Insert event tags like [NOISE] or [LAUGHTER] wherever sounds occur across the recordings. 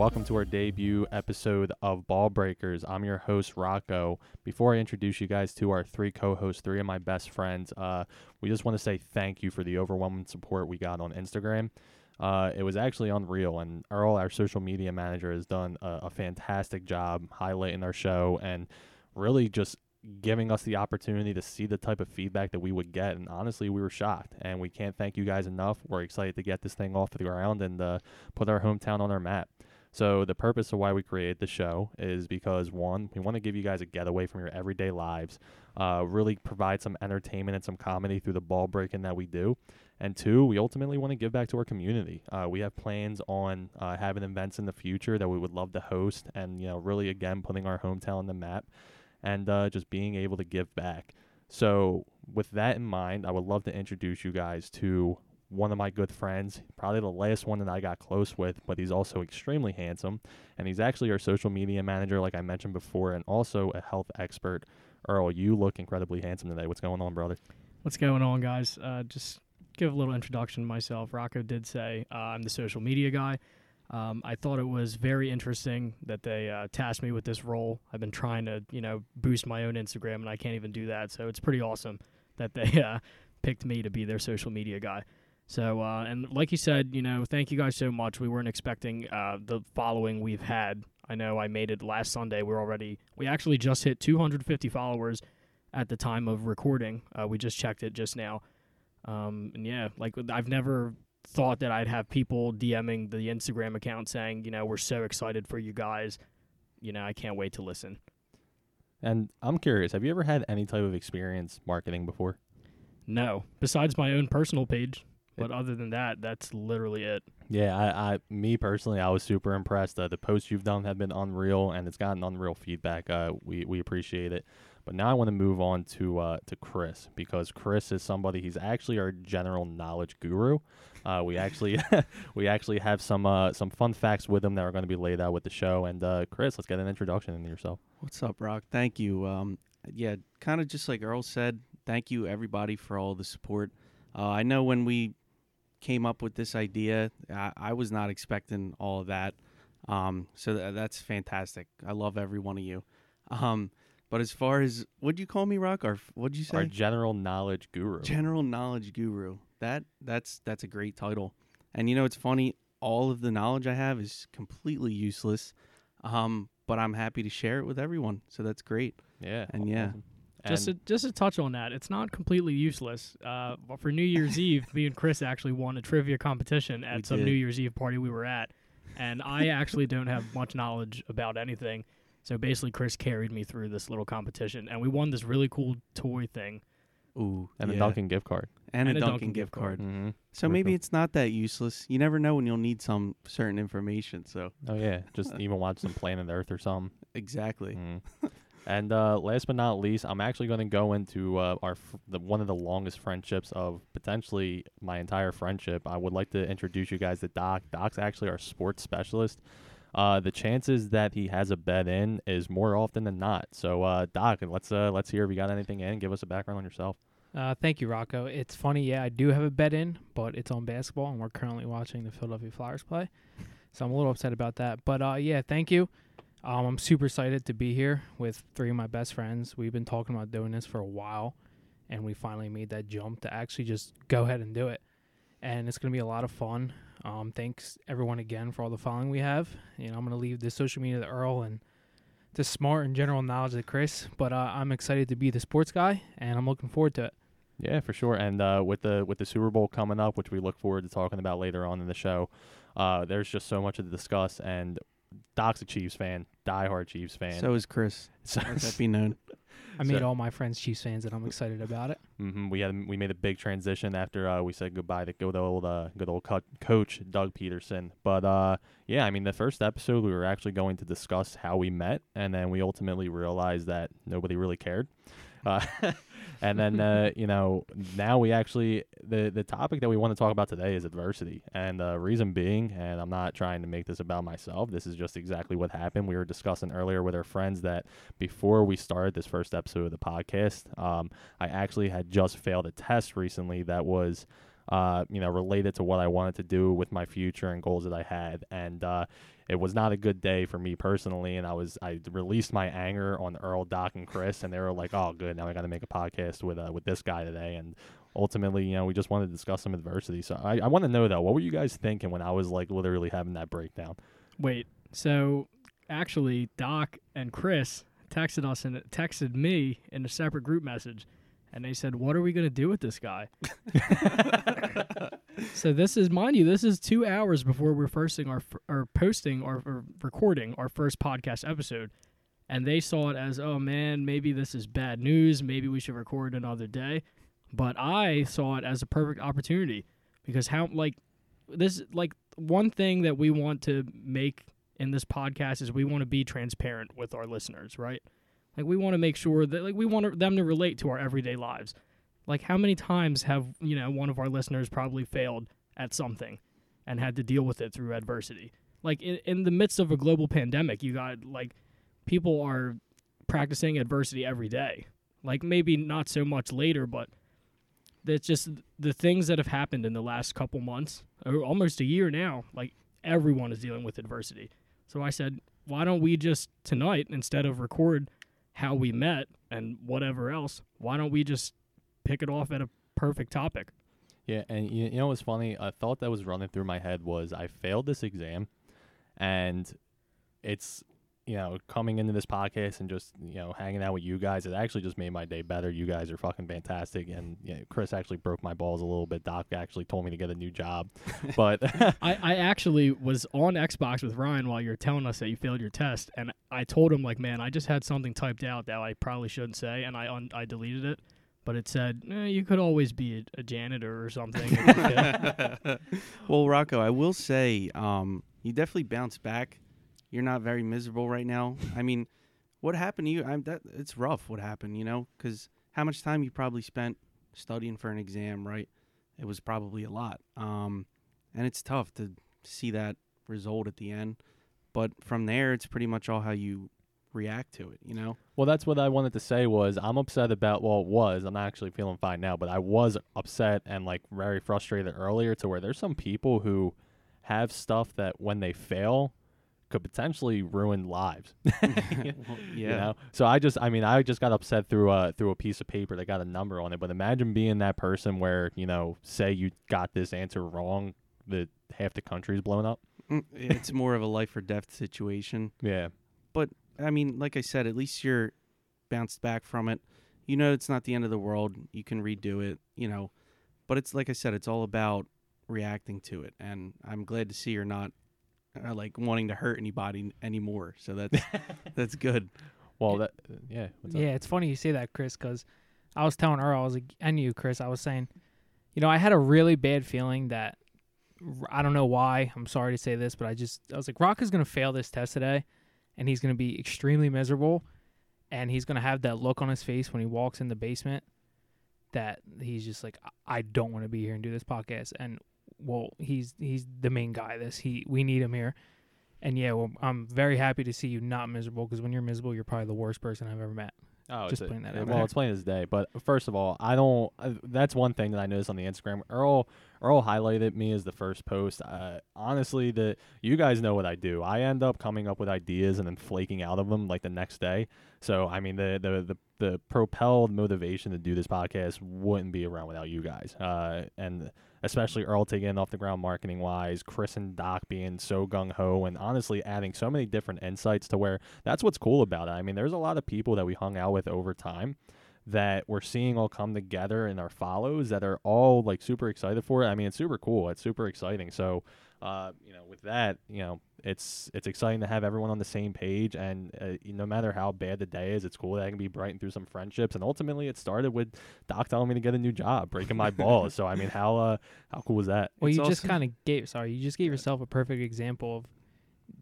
Welcome to our debut episode of Ball Breakers. I'm your host, Rocco. Before I introduce you guys to our three co hosts, three of my best friends, uh, we just want to say thank you for the overwhelming support we got on Instagram. Uh, it was actually unreal, and Earl, our social media manager, has done a, a fantastic job highlighting our show and really just giving us the opportunity to see the type of feedback that we would get. And honestly, we were shocked, and we can't thank you guys enough. We're excited to get this thing off the ground and uh, put our hometown on our map. So the purpose of why we created the show is because one, we want to give you guys a getaway from your everyday lives, uh, really provide some entertainment and some comedy through the ball breaking that we do, and two, we ultimately want to give back to our community. Uh, we have plans on uh, having events in the future that we would love to host, and you know, really again putting our hometown on the map and uh, just being able to give back. So, with that in mind, I would love to introduce you guys to one of my good friends, probably the last one that I got close with, but he's also extremely handsome. And he's actually our social media manager, like I mentioned before, and also a health expert. Earl, you look incredibly handsome today. What's going on, brother? What's going on, guys? Uh, just give a little introduction to myself. Rocco did say uh, I'm the social media guy. Um, I thought it was very interesting that they uh, tasked me with this role. I've been trying to, you know, boost my own Instagram, and I can't even do that. So it's pretty awesome that they [LAUGHS] uh, picked me to be their social media guy. So, uh, and like you said, you know, thank you guys so much. We weren't expecting uh, the following we've had. I know I made it last Sunday. We're already, we actually just hit 250 followers at the time of recording. Uh, we just checked it just now. Um, and yeah, like I've never thought that I'd have people DMing the Instagram account saying, you know, we're so excited for you guys. You know, I can't wait to listen. And I'm curious, have you ever had any type of experience marketing before? No, besides my own personal page. But other than that, that's literally it. Yeah, I, I me personally, I was super impressed. Uh, the posts you've done have been unreal, and it's gotten unreal feedback. Uh, we we appreciate it. But now I want to move on to uh, to Chris because Chris is somebody. He's actually our general knowledge guru. Uh, we actually [LAUGHS] we actually have some uh, some fun facts with him that are going to be laid out with the show. And uh, Chris, let's get an introduction into yourself. What's up, Rock? Thank you. Um, yeah, kind of just like Earl said. Thank you everybody for all the support. Uh, I know when we came up with this idea, I, I was not expecting all of that. Um, so th- that's fantastic. I love every one of you. Um, but as far as what'd you call me, Rock? Or what'd you say? Our general knowledge guru. General knowledge guru. That that's that's a great title. And you know, it's funny. All of the knowledge I have is completely useless. Um, but I'm happy to share it with everyone. So that's great. Yeah. And yeah. Awesome. Just to, just to touch on that, it's not completely useless. Uh, but for New Year's [LAUGHS] Eve, me and Chris actually won a trivia competition at We some did. New Year's Eve party we were at, and I actually don't have much knowledge about anything. So basically, Chris carried me through this little competition, and we won this really cool toy thing. Ooh. and yeah. a Dunkin' gift card. and, and a a Dunkin', Dunkin' gift gift card. card. Mm-hmm. So Very maybe cool. it's not that useless. You never know when you'll need some certain information. So Oh yeah, just [LAUGHS] even watch some Planet Earth or something. exactly. Mhm. [LAUGHS] and uh, last but not least, I'm actually going to go into uh, our fr- the, one of the longest friendships of potentially my entire friendship. I would like to introduce you guys to Doc. Doc's actually our sports specialist. Uh, the chances that he has a bet in is more often than not. So, uh, Doc, let's uh, let's hear if you got anything in. Give us a background on yourself. Uh, thank you, Rocco. It's funny, yeah, I do have a bet in, but it's on basketball, and we're currently watching the Philadelphia Flyers play. So I'm a little upset about that. But yeah, thank you. Um, I'm super excited to be here with three of my best friends. We've been talking about doing this for a while, and we finally made that jump to actually just go ahead and do it. And it's going to be a lot of fun. Um, thanks everyone again for all the following we have. You know, I'm going to leave the social media to Earl and the smart and general knowledge to Chris. But uh, I'm excited to be the sports guy, and I'm looking forward to it. Yeah, for sure. And uh, with the with the Super Bowl coming up, which we look forward to talking about later on in the show, uh, there's just so much to discuss. And Doc's a Chiefs fan, diehard Chiefs fan. So is Chris. So- Let that be known. I made So- all my friends Chiefs fans, and I'm excited about it. hmm We had we made a big transition after uh, we said goodbye to good old uh, good old co- coach Doug Pederson. But uh, yeah, I mean the first episode we were actually going to discuss how we met, and then we ultimately realized that nobody really cared. Uh, [LAUGHS] and then uh, you know now we actually the the topic that we want to talk about today is adversity, and the reason being, and I'm not trying to make this about myself. This is just exactly what happened. We were discussing earlier with our friends that before we started this first episode of the podcast, um, I actually had just failed a test recently that was uh, you know, related to what I wanted to do with my future and goals that I had. And uh, it was not a good day for me personally. And I was I released my anger on Earl, Doc, and Chris, and they were like, "Oh, good, now I got to make a podcast with uh, with this guy today." And ultimately, you know, we just wanted to discuss some adversity. So I, I want to know though, what were you guys thinking when I was like literally having that breakdown? Wait, so actually, Doc and Chris texted us and texted me in a separate group message, and they said, "What are we gonna do with this guy?" [LAUGHS] so this is, mind you, this is two hours before we're firsting our or posting or, or recording our first podcast episode, and they saw it as, "Oh man, maybe this is bad news. Maybe we should record another day." But I saw it as a perfect opportunity because how like this like one thing that we want to make in this podcast is we want to be transparent with our listeners, right? Like we want to make sure that like we want them to relate to our everyday lives. Like how many times have, you know, one of our listeners probably failed at something and had to deal with it through adversity. Like in, in the midst of a global pandemic, you got like people are practicing adversity every day. Like maybe not so much later, but that's just the things that have happened in the last couple months or almost a year now. Like everyone is dealing with adversity. So I said, why don't we just tonight, instead of record how we met and whatever else, why don't we just pick it off at a perfect topic? Yeah, and you, know what's funny? A thought that was running through my head was I failed this exam, and it's you know coming into this podcast and just you know hanging out with you guys. It actually just made my day better. You guys are fucking fantastic, and you know, Chris actually broke my balls a little bit. Doc actually told me to get a new job, [LAUGHS] but [LAUGHS] I, I actually was on Xbox with Ryan while you were telling us that you failed your test, and I told him like, man, I just had something typed out that I probably shouldn't say, and I un- I deleted it. But it said eh, you could always be a, a janitor or something. if you fail." well, Rocco, I will say, um, you definitely bounced back. You're not very miserable right now. I mean, what happened to you? I'm that it's rough. What happened? You know, because how much time you probably spent studying for an exam, right? It was probably a lot. Um, and it's tough to see that result at the end. But from there, it's pretty much all how you react to it. You know. Well, that's what I wanted to say was I'm upset about well, it was I'm actually feeling fine now, but I was upset and like very frustrated earlier to where there's some people who have stuff that when they fail could potentially ruin lives. Well, [LAUGHS] [LAUGHS] You yeah. know? So I just I mean I just got upset through a through a piece of paper that got a number on it. But imagine being that person where, you know, say you got this answer wrong, that half the country is blown up. Mm, it's more of a life or death situation. Yeah. But I mean, like I said, at least you're bounced back from it. You know, it's not the end of the world. You can redo it, you know. But it's like I said, it's all about reacting to it. And I'm glad to see you're not uh, like wanting to hurt anybody anymore. So that's [LAUGHS] that's good. Well that yeah. What's up? Yeah, it's funny you say that, Chris, because I was telling Earl, I was like, and you, Chris, I was saying, you know, I had a really bad feeling that I don't know why. I'm sorry to say this, but I just I was like, Rock is gonna fail this test today, and he's gonna be extremely miserable, and he's gonna have that look on his face when he walks in the basement that he's just like, I I don't want to be here and do this podcast. And well, he's he's the main guy. This he we need him here. And yeah, well, I'm very happy to see you not miserable because when you're miserable, you're probably the worst person I've ever met. Oh, Just playing that out Well, there. it's plain as day. But first of all, I don't. Uh, that's one thing that I noticed on the Instagram. Earl Earl highlighted me as the first post. Uh, honestly, the you guys know what I do. I end up coming up with ideas and then flaking out of them like the next day. So I mean, the the the, the propelled motivation to do this podcast wouldn't be around without you guys. Uh, and especially Earl taking off the ground marketing wise, Chris and Doc being so gung ho, and honestly adding so many different insights to where that's what's cool about it. I mean, there's a lot of people that we hung out with over time that we're seeing all come together in our follows that are all like super excited for it. I mean, it's super cool. It's super exciting. So, uh, you know, with that, you know, it's it's exciting to have everyone on the same page, and uh, no matter how bad the day is, it's cool that I can be brightened through some friendships. And ultimately, it started with Doc telling me to get a new job, breaking my balls. So, I mean, how uh, how cool was that? Well, It's you just kind of gave. Sorry, you just gave yourself a perfect example of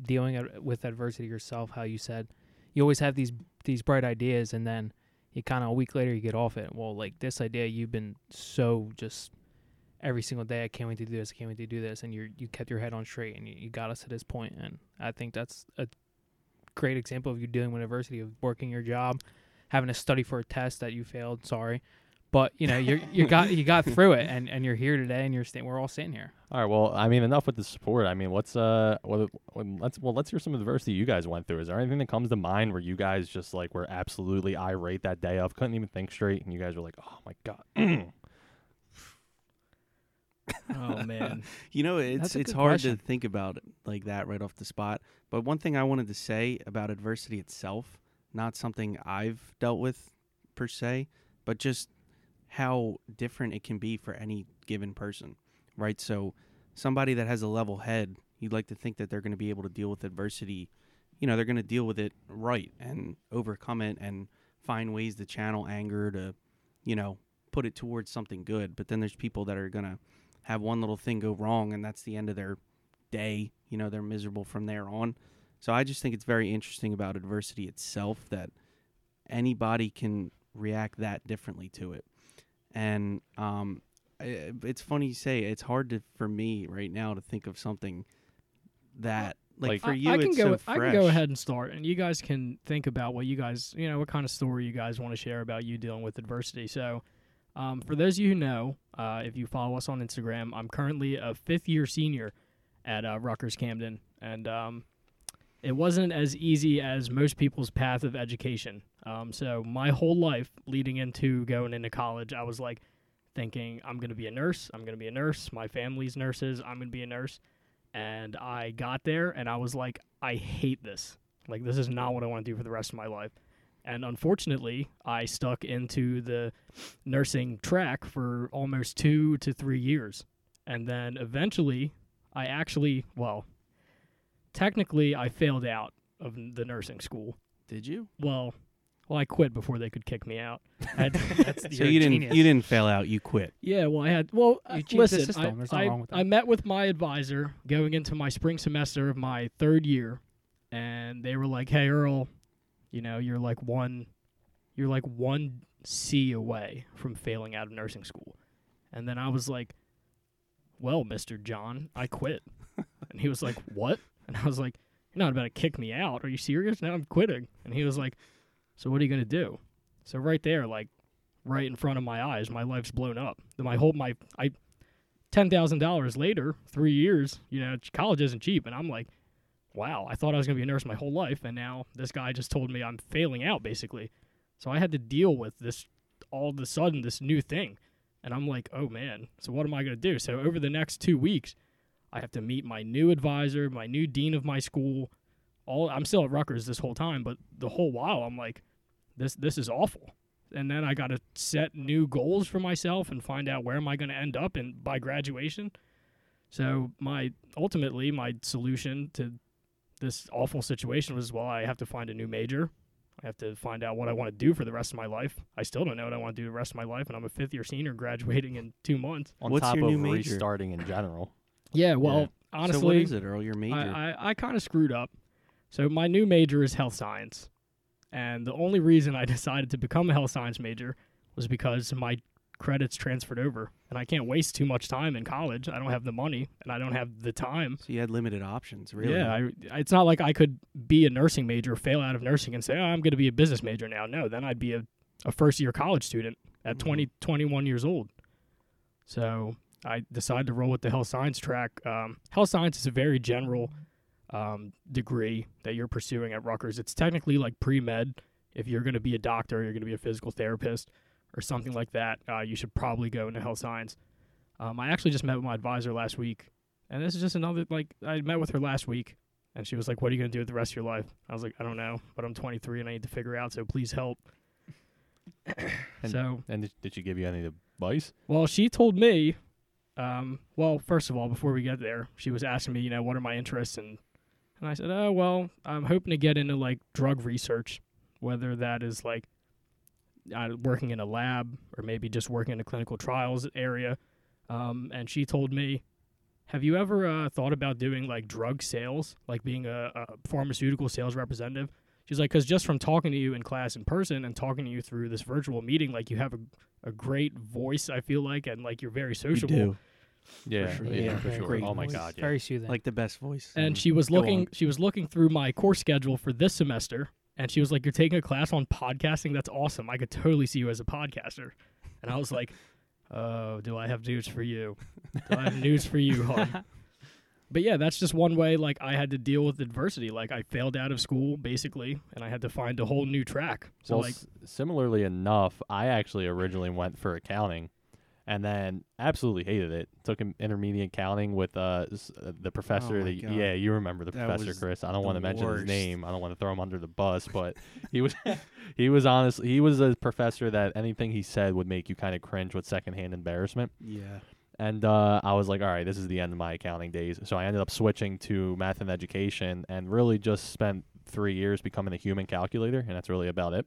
dealing with adversity yourself. How you said you always have these these bright ideas, and then you kind of a week later you get off it. Well, like this idea, you've been so just every single day. I can't wait to do this. I can't wait to do this, and you you kept your head on straight, and you, you got us to this point. And I think that's a great example of you dealing with adversity, of working your job, having to study for a test that you failed. Sorry, But you know, you you got you got through it, and, and you're here today, and you're sta- we're all sitting here. All right. Well, I mean, enough with the support. I mean, what's uh, what, what, let's well, let's hear some adversity you guys went through. Is there anything that comes to mind where you guys just like were absolutely irate that day of, couldn't even think straight, and you guys were like, oh my god. [CLEARS THROAT] Oh [LAUGHS] man. You know, it's it's hard question. to think about it like that right off the spot. But one thing I wanted to say about adversity itself, not something I've dealt with per se, but just how different it can be for any given person, right? So, somebody that has a level head, you'd like to think that they're going to be able to deal with adversity. You know, they're going to deal with it right and overcome it and find ways to channel anger to, you know, put it towards something good. But then there's people that are going to have one little thing go wrong and that's the end of their day. You know, they're miserable from there on. So I just think it's very interesting about adversity itself that anybody can react that differently to it. And um, i- it's funny you say it's hard to for me right now to think of something that like, Like- for you I, can it's go. so I can go ahead and start, and you guys can think about what you guys, you know, what kind of story you guys want to share about you dealing with adversity. So, um, for those of you who know, uh, if you follow us on Instagram, I'm currently a fifth year senior at uh, Rutgers Camden, and um, it wasn't as easy as most people's path of education. Um, so my whole life leading into going into college, I was like thinking, I'm going to be a nurse. I'm going to be a nurse. My family's nurses. I'm going to be a nurse. And I got there and I was like, I hate this. Like, this is not what I want to do for the rest of my life. And unfortunately, I stuck into the nursing track for almost two to three years. And then eventually, I actually, well, technically, I failed out of the nursing school. Did you? Well, well, I quit before they could kick me out. I had- [LAUGHS] That's So you're a you didn't genius. you didn't fail out, you quit. yeah, well, I had. Well, uh, You the listen, system. I, There's I, wrong with I met with my advisor going into my spring semester of my third year, and they were like, "Hey, Earl, you know, you're like one, you're like one C away from failing out of nursing school," and then I was like, "Well, Mister John, I quit," [LAUGHS] and he was like, "What?" And I was like, "You're not about to kick me out? Are you serious? Now I'm quitting." And he was like, "So what are you gonna do?" So right there, like right in front of my eyes, my life's blown up. My whole my I ten thousand dollars later, three years, you know, college isn't cheap, and I'm like, wow, I thought I was gonna be a nurse my whole life, and now this guy just told me I'm failing out basically. So I had to deal with this all of a sudden this new thing, and I'm like, oh man, so what am I gonna do? So over the next two weeks, I have to meet my new advisor, my new dean of my school. All I'm still at Rutgers this whole time, but the whole while I'm like, this this is awful and then I got to set new goals for myself and find out where am I going to end up in by graduation. So my ultimately my solution to this awful situation was well I have to find a new major. I have to find out what I want to do for the rest of my life. I still don't know what I want to do the rest of my life, and I'm a fifth year senior graduating in two months. On What's top your of new major? restarting in general. Yeah, well, Yeah. honestly, so what is it, Earl? Your major? I, I, I kind of screwed up. So my new major is health science. And the only reason I [LAUGHS] decided to become a health science major was because my credits transferred over. And I can't waste too much time in college. I don't have the money and I don't have the time. so you had limited options, really. Yeah, I, it's not like I could be a nursing major, fail out of nursing, and say, oh, I'm going to be a business major now. No, then I'd be a, a first year college student at Mhm. 20, 21 years old. So I decided to roll with the health science track. Um, health science is a very general um, degree that you're pursuing at Rutgers. It's technically like pre med. If you're going to be a doctor, you're going to be a physical therapist or something like that, uh, you should probably go into health science. Um, I actually just met with my advisor last week, and this is just another like I met with her last week, and she was like, "What are you going to do with the rest of your life?" I was like, "I don't know, but I'm 23 and I need to figure out. So please help." [COUGHS] And- so And did, she give you any advice? well, she told me, um, well, first of all, before we get there, she was asking me, you know, what are my interests, and and I said, oh, well, I'm hoping to get into like drug research, whether that is like uh, working in a lab or maybe just working in a clinical trials area. Um, and she told me, have you ever uh, thought about doing like drug sales, like being a, a pharmaceutical sales representative? She's like, because just from talking to you in class in person and talking to you through this virtual meeting, like you have a a great voice. I feel like, and like you're very sociable. Do. Yeah, sure. yeah, Yeah, for sure. great Oh my voice. god, yeah. Very soothing. Like the best voice. And Mm. she was Go looking. on. She was looking through my course schedule for this semester, And she was like, "You're taking a class on podcasting. That's awesome. I could totally see you as a podcaster." And I was like, "Oh, do I have news for you? Do I have [LAUGHS] news for you, hon?" [LAUGHS] But yeah, that's just one way. Like I had to deal with adversity. Like I failed out of school basically, and I had to find a whole new track. So well, like, s- similarly enough, I actually originally went for accounting, and then absolutely hated it. Took intermediate accounting with uh, uh, the professor. Oh that, God. yeah, you remember the That professor, Chris. I don't want to mention his name. I don't want to throw him under the bus, [LAUGHS] but he was he was honestly he was a professor that anything he said would make you kind of cringe with secondhand embarrassment. Yeah. And uh, I was like, all right, this is the end of my accounting days. So I ended up switching to math and education and really just spent three years becoming a human calculator. And that's really about it.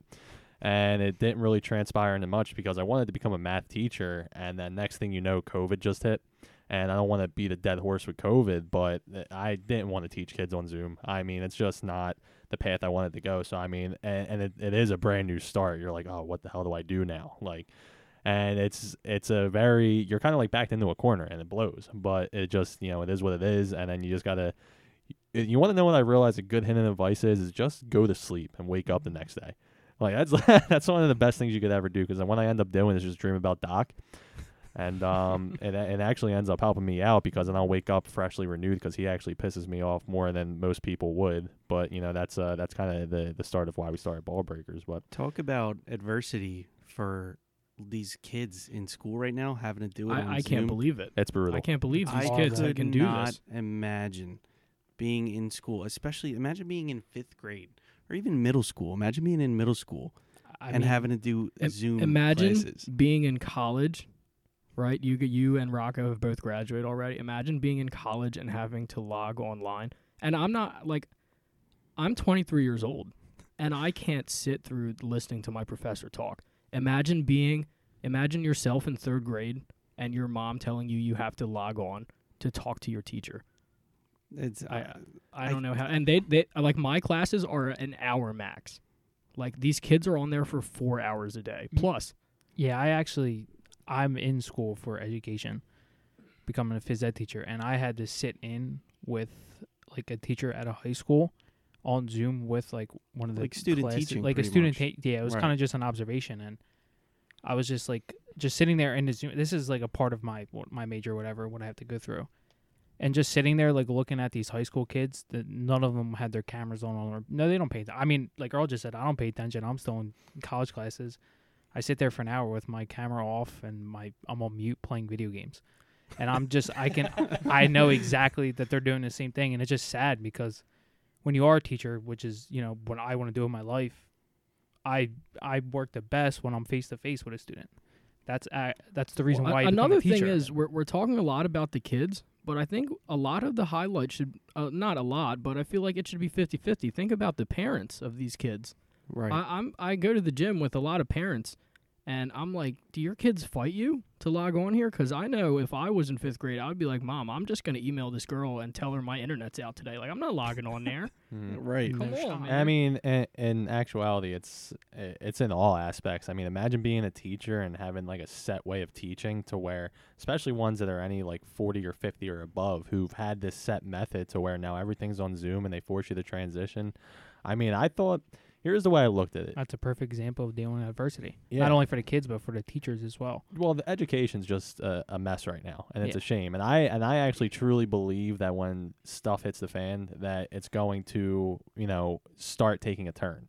And it didn't really transpire into much because I wanted to become a math teacher. And then next thing you know, COVID just hit. And I don't want to beat a dead horse with COVID, but uh, I didn't want to teach kids on Zoom. I mean, it's just not the path I wanted to go. So, I mean, and, and it, it is a brand new start. You're like, oh, what the hell do I do now? Like, and it's it's a very you're kind of like backed into a corner and it blows but it just you know it is what it is and then you just gotta you want to know what i realize a good hidden advice is is just go to sleep and wake up the next day like that's [LAUGHS] that's one of the best things you could ever do because what i end up doing is just dream about doc and um [LAUGHS] it, it actually ends up helping me out because then i'll wake up freshly renewed because he actually pisses me off more than most people would but you know that's uh that's kind of the the start of why we started ball breakers but Talk about adversity for these kids in school right now having to do it. on I, I can't believe it. it's brutal I can't believe these I kids that could can do not this. imagine being in school, especially imagine being in fifth grade or even middle school. Imagine being in middle school I and mean, having to do Im- Zoom Imagine classes. being in college, right? You you and Rocco have both graduated already. Imagine being in college and having to log online. And I'm not like I'm 23 years old and I can't sit through listening to my professor talk. Imagine being imagine yourself in 3rd grade and your mom telling you you have to log on to talk to your teacher. It's I- uh, I I- don't know how. And they they like my classes are an hour max. Like these kids are on there for 4 hours a day Mm. plus. Yeah, I actually I'm in school for education, becoming a phys ed teacher, and I had to sit in with like a teacher at a high school on Zoom with like one of the Like student classes- teaching, like a student. much. Ta- yeah, it was Right. kind of just an observation, and I was just like just sitting there in the Zoom. This is like a part of my my major, whatever, what I have to go through. And just sitting there, like looking at these high school kids, that none of them had their cameras on. Or no, they don't pay. Th- I mean, like Earl just said, I don't pay attention. I'm still in college classes. I sit there for an hour with my camera off and my I'm on mute playing video games, and I'm just I can [LAUGHS] I know exactly that they're doing the same thing, and it's just sad because when you are a teacher, which is you know what I want to do in my life, I I work the best when I'm face to face with a student. That's uh, that's the reason Well, why a- I become another thing is we're we're talking a lot about the kids, but I think a lot of the highlight should uh, not a lot, but I feel like it should be 50-50. Think about the parents of these kids. right. I, I'm I go to the gym with a lot of parents, and I'm like, do your kids fight you to log on here? Because I know if I was in fifth grade, I'd be like, Mom, I'm just gonna email this girl and tell her my internet's out today. Like I'm not logging on there. [LAUGHS] mm. right. Come No on, man. I mean, in, in actuality, it's it's in all aspects. I mean, imagine being a teacher and having like a set way of teaching to where, especially ones that are any like forty or fifty or above, who've had this set method to where now everything's on Zoom and they force you to transition. I mean, I thought here's the way I looked at it. That's a perfect example of dealing with adversity. Yeah. Not only for the kids, but for the teachers as well. well the education's just a, a mess right now and it's Yeah. a shame and i and i actually truly believe that when stuff hits the fan that it's going to you know start taking a turn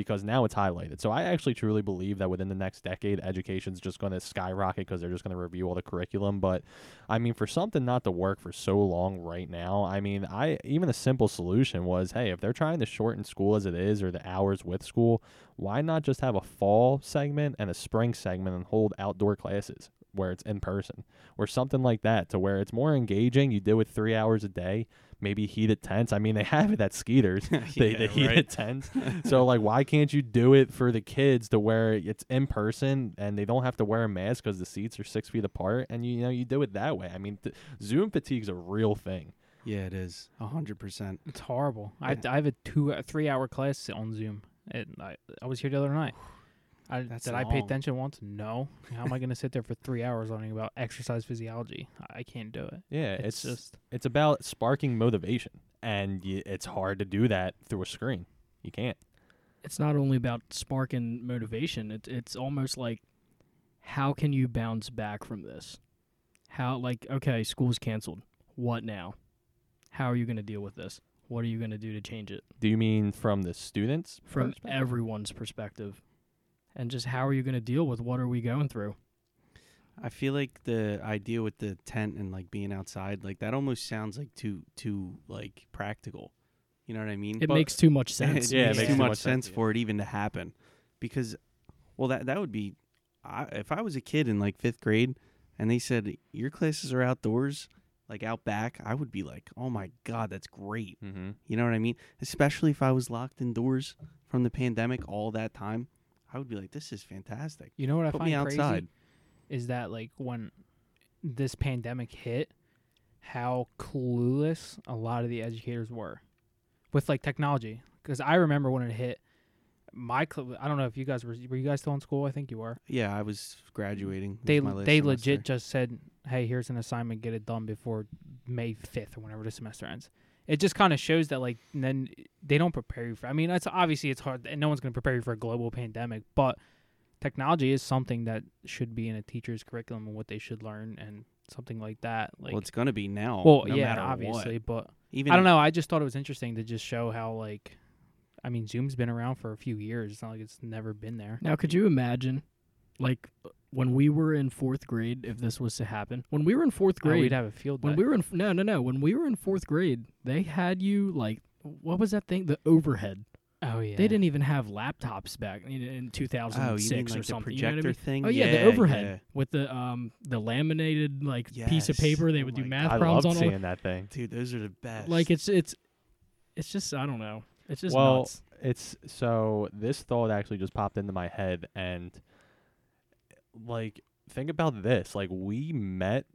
because now it's highlighted. So i actually truly believe that within the next decade education's just going to skyrocket because they're just going to review all the curriculum. But i mean for something not to work for so long right now i mean i even a simple solution was hey if they're trying to shorten school as it is or the hours with school why not just have a fall segment and a spring segment and hold outdoor classes where it's in person or something like that to where it's more engaging you do it three hours a day maybe heated tents i mean they [LAUGHS] have it at skeeters [LAUGHS] the, Yeah, the heated right. tents [LAUGHS] so like why can't you do it for the kids to where it's in person and they don't have to wear a mask because the seats are six feet apart and you, you know you do it that way i mean th- zoom is a real thing Yeah, it is. A hundred percent. It's horrible. I Yeah. I have a two a three hour class on Zoom. And I I was here the other night. I, That's did I pay attention once? No. How am I going to sit there for three hours learning about exercise physiology? I, I can't do it. yeah It's, it's just it's about sparking motivation and y it's hard to do that through a screen you can't it's not only about sparking motivation. It's it's almost like how can you bounce back from this? How like okay, school's canceled. What now? How are you going to deal with this? What are you going to do to change it Do you mean from the students? from perspective? everyone's perspective? And just how are you going to deal with what are we going through? I feel like the idea with the tent and like being outside, like that almost sounds like too too like practical. You know what I mean? It But- makes too much sense. [LAUGHS] [LAUGHS] Yeah, it makes makes too too much much sense sense, yeah. for it even to happen. Because, well, that that would be, I, if I was a kid in like fifth grade, and they said your classes are outdoors, like out back, I would be like, oh my god, that's great. Mm-hmm. You know what I mean? Especially if I was locked indoors from the pandemic all that time, I would be like, this is fantastic. You know what I Put find me outside. crazy is that like when this pandemic hit, how clueless a lot of the educators were with like technology. Because I remember when it hit, my cl- I don't know if you guys were were you guys still in school? I think you were. Yeah, I was graduating. It was They they semester. legit just said, "Hey, here's an assignment. Get it done before May 5th or whenever the semester ends." It just kind of shows that like then they don't prepare you for. I mean, it's obviously it's hard, and no one's going to prepare you for a global pandemic, but technology is something that should be in a teacher's curriculum and what they should learn and something like that. Like, well, it's gonna be now. well, no yeah, matter obviously, What. but Even I don't know. I just thought it was interesting to just show how like, I mean, Zoom's been around for a few years. It's not like it's never been there. Now, could you imagine, like, when we were in fourth grade, if this was to happen? When we were in fourth Oh, grade, we'd have a field when day. we were in no, no, no. When we were in fourth grade, they had you like, what was that thing? The overhead. oh yeah, They didn't even have laptops back in, in Oh, you 2006 mean or like the something. you know I projector mean? thing? Oh yeah, yeah the overhead yeah. with the um the laminated like piece of paper. They Oh would do math I problems love on. all- seeing that thing. Dude, those are the best. Like it's it's it's just I don't know. It's just Well, nuts. It's so this thought actually just popped into my head and like think about this. Like we met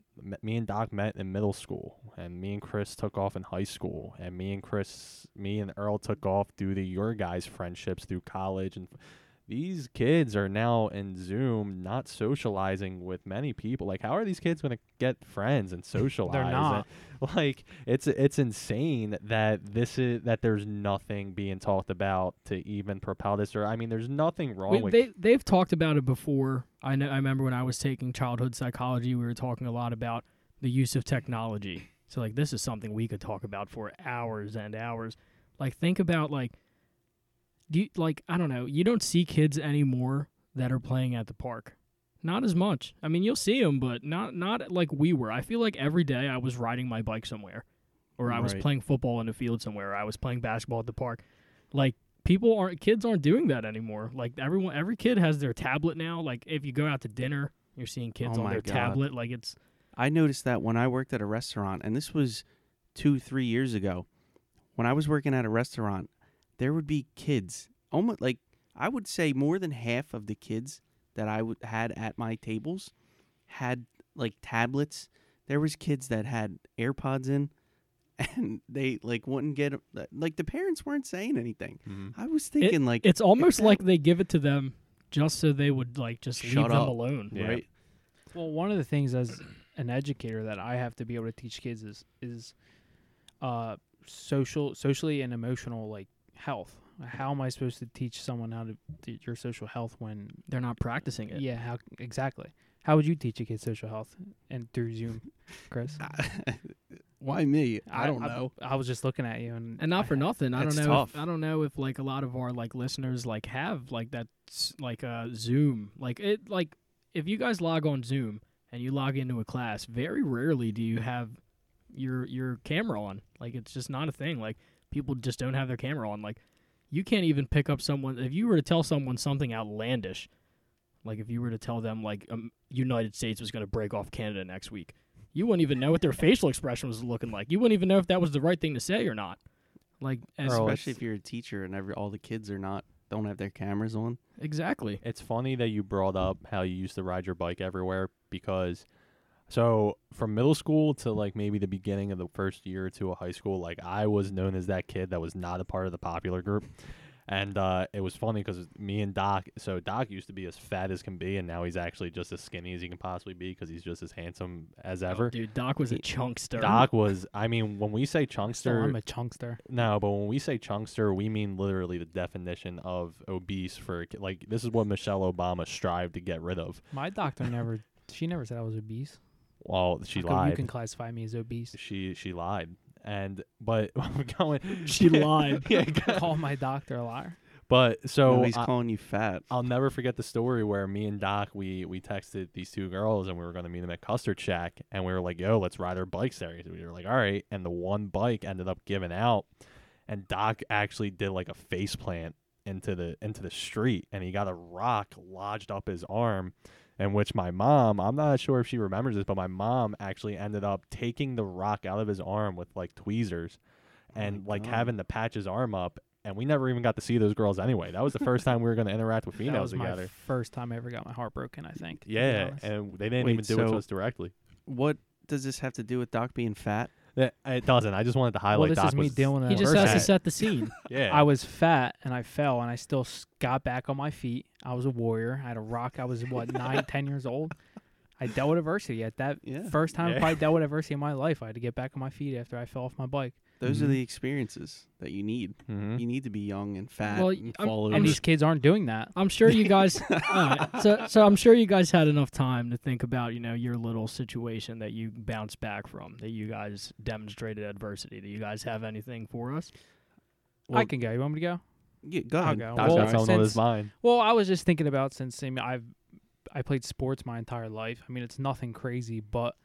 me- and Doc met in middle school and me and Chris took off in high school and me and Chris me and Earl took off due to your guys' friendships through college and these kids are now in Zoom not socializing with many people. Like how are these kids going to get friends and [LAUGHS] socialize? They're And, not. [LAUGHS] like it's it's insane that this is that there's nothing being talked about to even propel this or I mean there's nothing wrong We, with they they've talked about it before. I know. I remember when I was taking childhood psychology, we were talking a lot about the use of technology. So like this is something we could talk about for hours and hours. Like think about like do you, like I don't know. You don't see kids anymore that are playing at the park. Not as much. I mean, you'll see them, but not not like we were. I feel like every day I was riding my bike somewhere, or I was Right. playing football in the field somewhere. Or I was playing basketball at the park. Like people aren't kids aren't doing that anymore. Like everyone, every kid has their tablet now. Like if you go out to dinner, you're seeing kids Oh on their God. tablet. Like it's I noticed that when I worked at a restaurant, and this was two, three years ago, when I was working at a restaurant, there would be kids, almost like I would say more than half of the kids that I had at my tables had like tablets. There was kids that had AirPods in, [LAUGHS] and they like wouldn't get like the parents weren't saying anything. Mhm. I was thinking like it's almost that- like they give it to them just so they would like just leave Shut them alone. Yeah. right. Well, one of the things as an educator that I have to be able to teach kids is is uh social socially and emotional like health. How am I supposed to teach someone how to do your social health when They're not practicing it. yeah, how exactly. How would you teach a kid social health and through Zoom, Chris? [LAUGHS] Why me? I don't know. I, was just looking at you and and not for nothing i don't know tough. if, i don't know if like a lot of our like listeners like have like that s- like uh zoom like it like if you guys log on zoom and you log into a class very rarely do you have your your camera on like it's just not a thing like people just don't have their camera on like you can't even pick up someone if you were to tell someone something outlandish like if you were to tell them like um, united states was going to break off canada next week you wouldn't even know what their facial expression was looking like. You wouldn't even know if that was the right thing to say or not. Like, as, Bro, Especially if you're a teacher and every all the kids are not don't have their cameras on. exactly. It's funny that you brought up how you used to ride your bike everywhere because so from middle school to like maybe the beginning of the first year or two of high school, like I was known as that kid that was not a part of the popular group. And uh, it was funny because me and Doc. So Doc used to be as fat as can be, and now he's actually just as skinny as he can possibly be because he's just as handsome as ever. Oh, dude, Doc was a chunkster. Doc was. I mean, when we say [LAUGHS] Still, chunkster, I'm a chunkster. no, but when we say chunkster, we mean literally the definition of obese. For like, this is what Michelle Obama strived to get rid of. My doctor never. She never said I was obese. Well, she How lied. You can classify me as obese. She she lied, and but [LAUGHS] I'm going. [LAUGHS] She lied. [LAUGHS] yeah, Call my doctor a liar. but so no, he's I- calling you fat. I'll never forget the story where me and Doc we we texted these two girls and we were going to meet them at Custard Shack and we were like, "Yo, let's ride our bikes there." So we were like, "All right," and the one bike ended up giving out, and Doc actually did like a face plant into the into the street and he got a rock lodged up his arm. In which my mom, I'm not sure if she remembers this, but my mom actually ended up taking the rock out of his arm with like tweezers Oh and like God. having to patch his arm up. And we never even got to see those girls anyway. That was the first time we were going to interact with [LAUGHS] that females was my together. first time I ever got my heart broken. I think. Yeah, and they didn't Wait, even do it to us directly. What does this have to do with Doc being fat? It, it doesn't. I just wanted to highlight. well, this Doc is me was- dealing with He just has to set the scene. [LAUGHS] Yeah, I was fat and I fell and I still s- got back on my feet. I was a warrior. I had a rock. I was what [LAUGHS] nine, ten years old. I dealt with adversity at that Yeah. first time Yeah. I probably dealt with adversity in my life. I had to get back on my feet after I fell off my bike. Those are Mhm. the experiences that you need. Mhm. You need to be young and fat Well, and I'm- fall I'm And these kids aren't doing that. I'm sure you guys. [LAUGHS] alright, so, so I'm sure you guys had enough time to think about, you know, your little situation that you bounced back from, that you guys demonstrated adversity. Do you guys have anything for us? I can go. You want me to go? Yeah, go I'll ahead. go. Doc's Well, got his since- mind. Well, I was just thinking about since I mean, I've I played sports my entire life. I mean, it's nothing crazy, but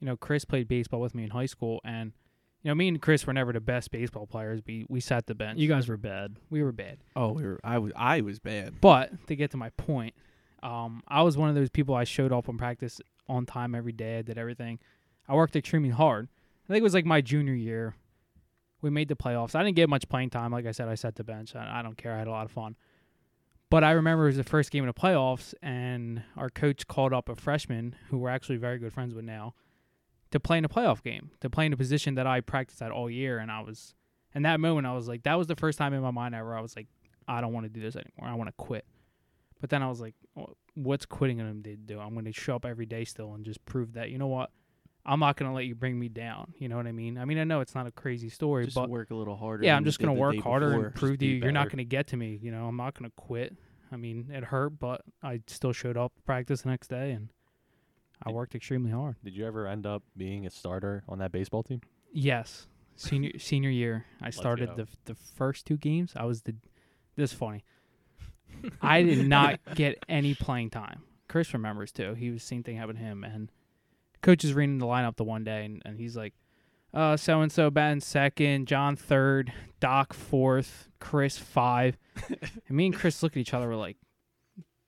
you know, Chris played baseball with me in high school, and you know, me and Chris were never the best baseball players. We we sat the bench. You guys were bad. we were bad. Oh, we were, I was I was bad. But to get to my point, um, I was one of those people. I showed up on practice on time every day. I did everything. I worked extremely hard. I think it was like my junior year. We made the playoffs. I didn't get much playing time. Like I said, I sat the bench. I, I don't care. I had a lot of fun. But I remember it was the first game of the playoffs, and our coach called up a freshman who we're actually very good friends with now to play in a playoff game, to play in a position that I practiced at all year. And I was, in that moment, I was like, that was the first time in my mind ever I was like, I don't want to do this anymore. I want to quit. But then I was like, what's quitting going to do? I'm going to show up every day still and just prove that, you know what? I'm not going to let you bring me down. You know what I mean? I mean, I know it's not a crazy story, Just but work a little harder. yeah, I'm just going to work harder before. and prove to you you're not going to get to me. You know, I'm not going to quit. I mean, it hurt, but I still showed up practice the next day and I worked extremely hard. Did you ever end up being a starter on that baseball team? Yes, senior [LAUGHS] senior year, I started the the first two games. I was the this is funny. [LAUGHS] I did not get any playing time. Chris remembers too. He was same thing happened to him, and coach is reading the lineup the one day, and, and he's like, "Uh, so and so batting second, John third, Doc fourth, Chris five. [LAUGHS] and me and Chris look at each other. We're like,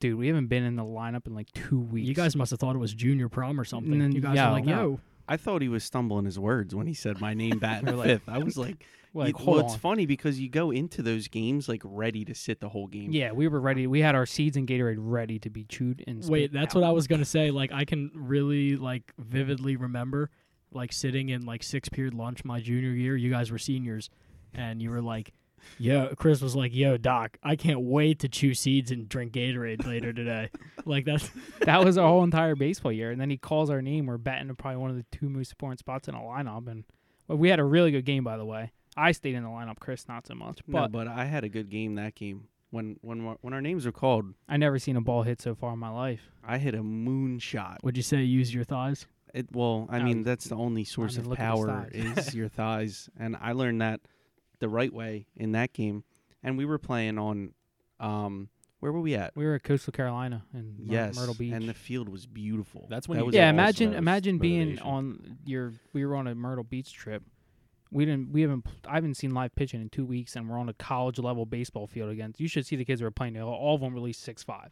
"Dude, we haven't been in the lineup in like two weeks." You guys must have thought it was junior prom or something. N- You guys yeah, were like, no. yo, I thought he was stumbling his words when he said my name [LAUGHS] bat in like- fifth. I was like, [LAUGHS] We're like, you- hold well, on. it's funny because you go into those games like ready to sit the whole game. Yeah, we were ready. We had our seeds and Gatorade ready to be chewed and spit Wait, that's out. what I was gonna say. Like, I can really like vividly remember, like sitting in like six period lunch my junior year. You guys were seniors, and you were like, "Yo," Chris was like, "Yo, Doc, I can't wait to chew seeds and drink Gatorade later today." [LAUGHS] like that's [LAUGHS] that was our whole entire baseball year. And then he calls our name. We're batting to probably one of the two most important spots in a lineup. And well, we had a really good game, by the way. I stayed in the lineup. Chris, not so much. No, But but I had a good game that game. When when our- when our names were called, I never seen a ball hit so far in my life. I hit a moonshot. would you say use your thighs? It well, I No, mean that's the only source mean, of look at his power is your [LAUGHS] thighs, and I learned that the right way in that game. And we were playing on, um, where were we at? We were at Coastal Carolina and Myr- yes, Myrtle Beach. and the field was beautiful. That's when That you was yeah, all imagine most imagine being on your. We were on a Myrtle Beach trip. We didn't. We haven't. I haven't seen live pitching in two weeks, and we're on a college level baseball field against. You should see the kids that were playing. All all of them released six five.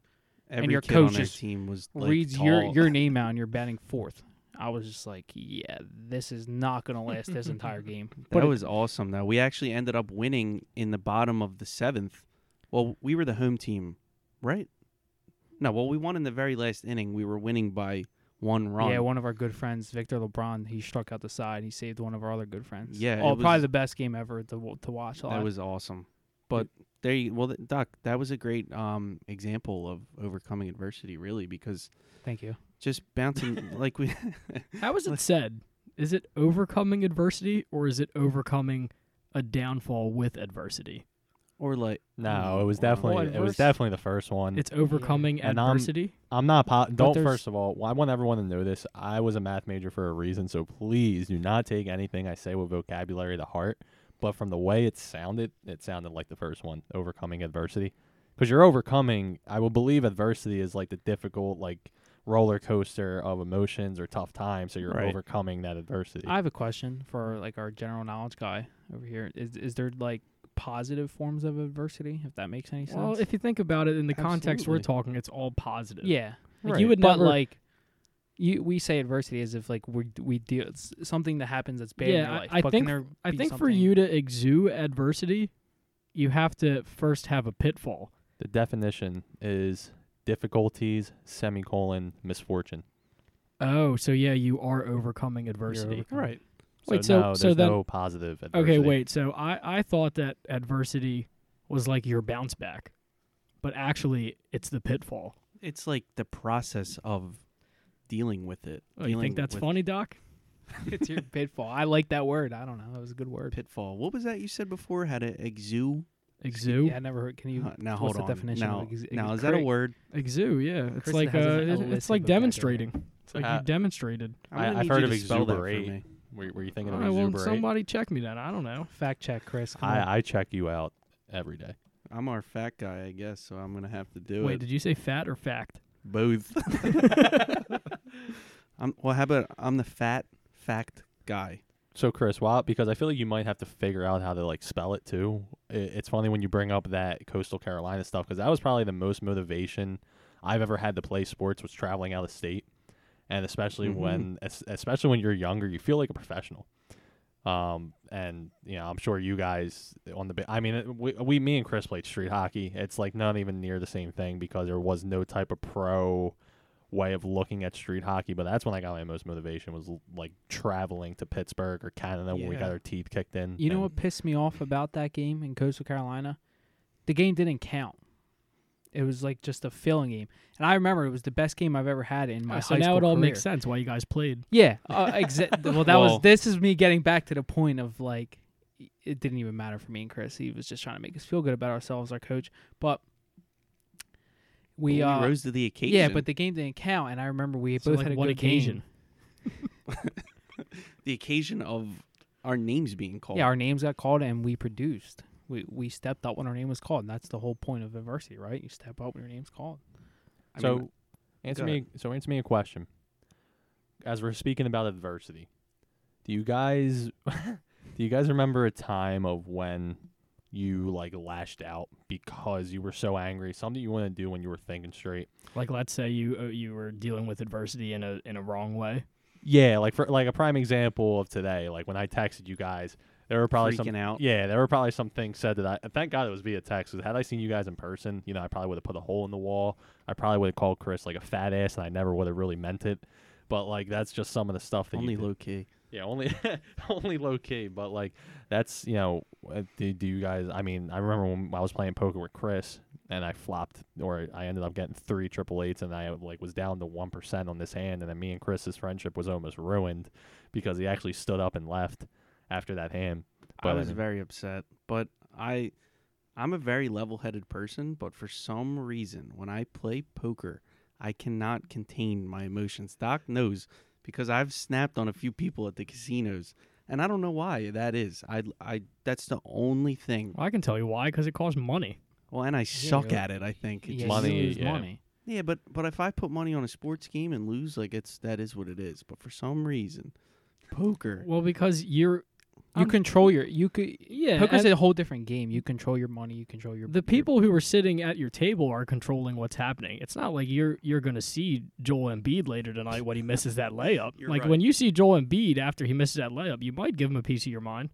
Every your kid coach on our just team was like, reads your your name out and you're batting fourth. I was just like, yeah, this is not gonna last this entire [LAUGHS] game. That But it- was awesome. Though we actually ended up winning in the bottom of the seventh. Well, we were the home team, right? No, well, we won in the very last inning. We were winning by one run. yeah, one of our good friends, Victor LeBron, he struck out the side. He saved one of our other good friends. Yeah, oh, it probably the best game ever to to watch that was awesome. But there you well, th- Doc, that was a great um example of overcoming adversity, really, because Thank you. Just bouncing [LAUGHS] like we [LAUGHS] How is it said? Is it overcoming adversity or is it overcoming a downfall with adversity? or like No, it oh, was definitely Well, it was definitely the first one. It's overcoming And I'm- adversity. I'm not. Po- don't first of all. well, I want everyone to know this. I was a math major for a reason, so please do not take anything I say with vocabulary to heart. But from the way it sounded, it sounded like the first one, overcoming adversity. Because you're overcoming. I will believe adversity is like the difficult, like roller coaster of emotions or tough times. So you're Right. overcoming that adversity. I have a question for like our general knowledge guy over here. Is is there like positive forms of adversity? If that makes any sense. Well, if you think about it in the context we're talking, it's all positive. yeah, Like Right. you would but never like. You, we say adversity as if like we we deal it's something that happens that's bad in Yeah, your I- life. I but think- there I be think for you to exude adversity, you have to first have a pitfall. the definition is difficulties semicolon misfortune. Oh, so yeah, you are overcoming adversity. overcoming- right. Wait, so so- no, so there's then- no positive adversity. Okay, wait. So I I thought that adversity was like your bounce back, but actually it's the pitfall. It's like the process of dealing with it. Oh, you think that's with funny, Doc? [LAUGHS] it's your pitfall. I like that word. I don't know. That was a good word. Pitfall. What was that you said before? How to exude? Exude, Yeah, I never heard. Can you? Uh, now what's hold the on. definition now, of ex- now ex- is that a word? exude. Yeah, it's Kristen like has uh, a- a it- it's of like vocabulary. demonstrating. It's like Uh, you demonstrated. I'm I- gonna I've need heard you of to spell that for exuberate. me. Were, were you thinking All of right, well, exuberate? somebody check me that. I don't know. Fact check, Chris. Come on. I, I check you out every day. I'm our fat guy, I guess, so I'm gonna have to do it. Wait, it. did you say fat or fact? Both. [LAUGHS] [LAUGHS] I'm, well, how about I'm the fat fact guy? So Chris, why? Because I feel like you might have to figure out how to like spell it too. It's funny when you bring up that coastal Carolina stuff because that was probably the most motivation I've ever had to play sports was traveling out of state, and especially Mhm. when especially when you're younger, you feel like a professional. Um, and you know, I'm sure you guys on the. I mean, we, we, me and Chris played street hockey. It's like not even near the same thing because there was no type of pro way of looking at street hockey. But that's when I got my most motivation was like traveling to Pittsburgh or Canada when we got our teeth kicked in. You know what pissed me off about that game in Coastal Carolina? The game didn't count. It was like just a filling game, and I remember it was the best game I've ever had in my Ah, so high now school it all career. makes sense why you guys played. Yeah, uh, exa- [LAUGHS] well, that Well- was. This is me getting back to the point of like, it didn't even matter for me and Chris. He was just trying to make us feel good about ourselves, our coach. But we, Well, uh, rose to the occasion. yeah, but the game didn't count, and I remember we So, both like, had a what good occasion? game. [LAUGHS] the occasion of our names being called. Yeah, our names got called, and we produced. We we stepped up when our name was called, and that's the whole point of adversity, right? You step up when your name's called. I so mean, answer go me. So answer me a question. As we're speaking about adversity, do you guys [LAUGHS] do you guys remember a time of when you like lashed out because you were so angry, something you want to do when you were thinking straight? Like, let's say you uh, you were dealing with adversity in a in a wrong way. Yeah, like for like a prime example of today, like when I texted you guys, there were probably some freaking out. Yeah, there were probably some things said that I thank God it was via text. 'cause had I seen you guys in person, you know, I probably would have put a hole in the wall. I probably would have called Chris like a fat ass, and I never would have really meant it. But like that's just some of the stuff that Only you low key. Yeah, only [LAUGHS] only low key. But like that's you know, uh, do, do you guys? I mean, I remember when I was playing poker with Chris, and I flopped, or I ended up getting three triple eights, and I like was down to one percent on this hand, and then me and Chris's friendship was almost ruined because he actually stood up and left after that hand. I But, was mean- very upset, but I, I'm a very level-headed person. But for some reason, when I play poker, I cannot contain my emotions. Doc knows because I've snapped on a few people at the casinos, and I don't know why that is. I, I, that's the only thing. Well, I can tell you why, because it costs money. Well, and I suck really. at it. I think. It Yeah, you Money, lose yeah. money. Yeah, but but if I put money on a sports game and lose, like it's that is what it is. But for some reason, poker. Well, because you're You I'm- control your. You could. yeah. Poker's a whole different game. You control your money. You control your. the your- people who are sitting at your table are controlling what's happening. It's not like you're you're going to see Joel Embiid later tonight when he misses that [LAUGHS] layup. You're like right. when you see Joel Embiid after he misses that layup, you might give him a piece of your mind.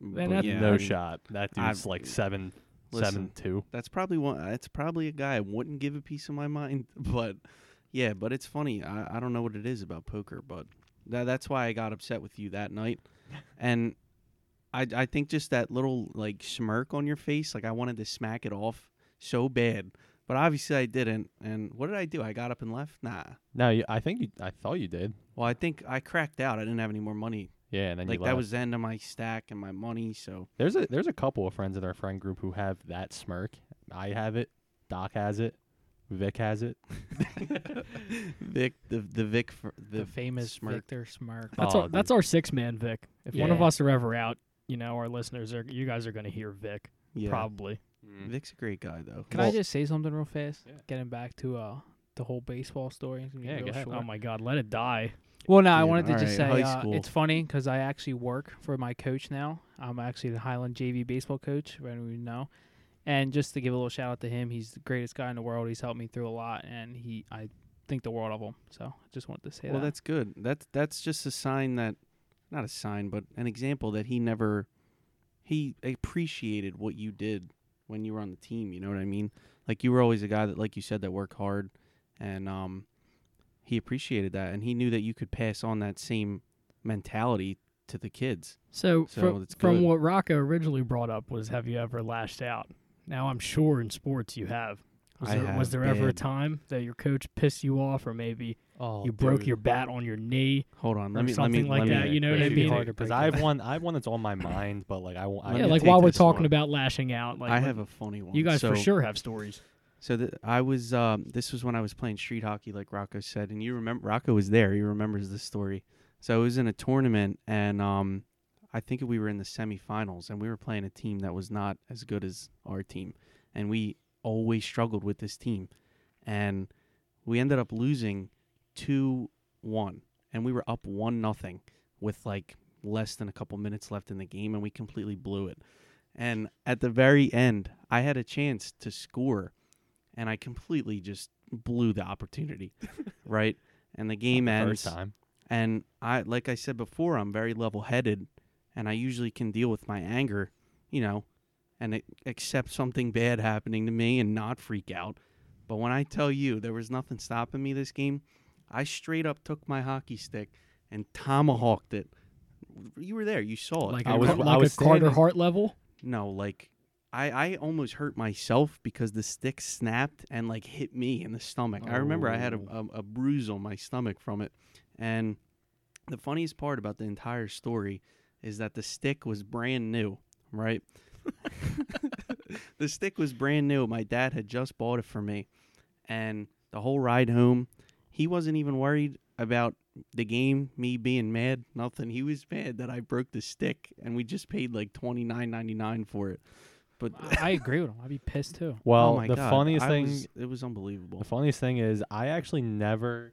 but that- yeah, no I mean, shot. That I've- dude's like seven, Listen, seven two. That's probably one. That's probably a guy I wouldn't give a piece of my mind. [LAUGHS] But yeah, but it's funny. I, I don't know what it is about poker, but that, that's why I got upset with you that night. And I I think just that little like smirk on your face, like I wanted to smack it off so bad, but obviously I didn't. And what did I do? I got up and left. Nah. No, you, I think you. I thought you did. Well, I think I cracked out. I didn't have any more money. Yeah, and then like you that left. was the end of my stack and my money. So There's a there's a couple of friends in our friend group who have that smirk. I have it. Doc has it. Vic has it. [LAUGHS] Vic, the the Vic, for, The, the, famous smirk. Victor Smirk. That's Oh, our that's our six man Vic. If one of Yeah. us are ever out, you know, our listeners are you guys are gonna hear Vic Yeah, probably. Vic's a great guy though. Can I Well- just say something real fast? Yeah. Getting back to uh the whole baseball story. It's gonna be Yeah, real go ahead. short. Oh my God, let it die. Well, no, I Dude, wanted to just right, say high uh, school. it's funny because I actually work for my coach now. I'm actually the Highland JV baseball coach, if anyone would know. And just to give a little shout out to him, he's the greatest guy in the world. He's helped me through a lot, and he I think the world of him. So I just wanted to say Well, that. Well, that's good. That's that's just a sign that, not a sign, but an example that he never, he appreciated what you did when you were on the team. You know what I mean? Like you were always a guy that, like you said, that worked hard, and um, he appreciated that, and he knew that you could pass on that same mentality to the kids. So, So from, from what Rocco originally brought up was, have you ever lashed out? Now I'm sure in sports you have. Was I there, was have there ever a bad. time that your coach pissed you off, or maybe Oh, you broke your bat on your knee? Hold on, Or let me let something me like let that, me, you know what I It'd mean? be hard to because break I have one. I have one that's on my mind, but like I won't. I yeah, me like take while we're this talking one. about lashing out, like I have a funny one. you guys so, for sure have stories. So th- I was um, this was when I was playing street hockey, like Rocco said, and you remember Rocco was there. He remembers this story. So I was in a tournament, and um, I think we were in the semifinals, and we were playing a team that was not as good as our team, and we always struggled with this team, and we ended up losing two one, and we were up one nothing with like less than a couple minutes left in the game, and we completely blew it. And at the very end, I had a chance to score, and I completely just blew the opportunity, [LAUGHS] right? And the game First ends, time. and I, like I said before, I'm very level-headed, and I usually can deal with my anger, you know, and accept something bad happening to me and not freak out. But when I tell you there was nothing stopping me this game, I straight up took my hockey stick and tomahawked it. You were there, you saw it. Like I a, was- Car- I was a Carter standing- Hart level. No, like I I almost hurt myself because the stick snapped and like hit me in the stomach. I remember I had a, Oh. a a bruise on my stomach from it. And the funniest part about the entire story is that the stick was brand new, right? [LAUGHS] the stick was brand new. My dad had just bought it for me. And the whole ride home, he wasn't even worried about the game, me being mad, nothing. He was mad that I broke the stick and we just paid like twenty nine ninety nine for it. But I agree with him. I'd be pissed too. Well, oh my the God, funniest I thing. was- it was unbelievable. The funniest thing is I actually never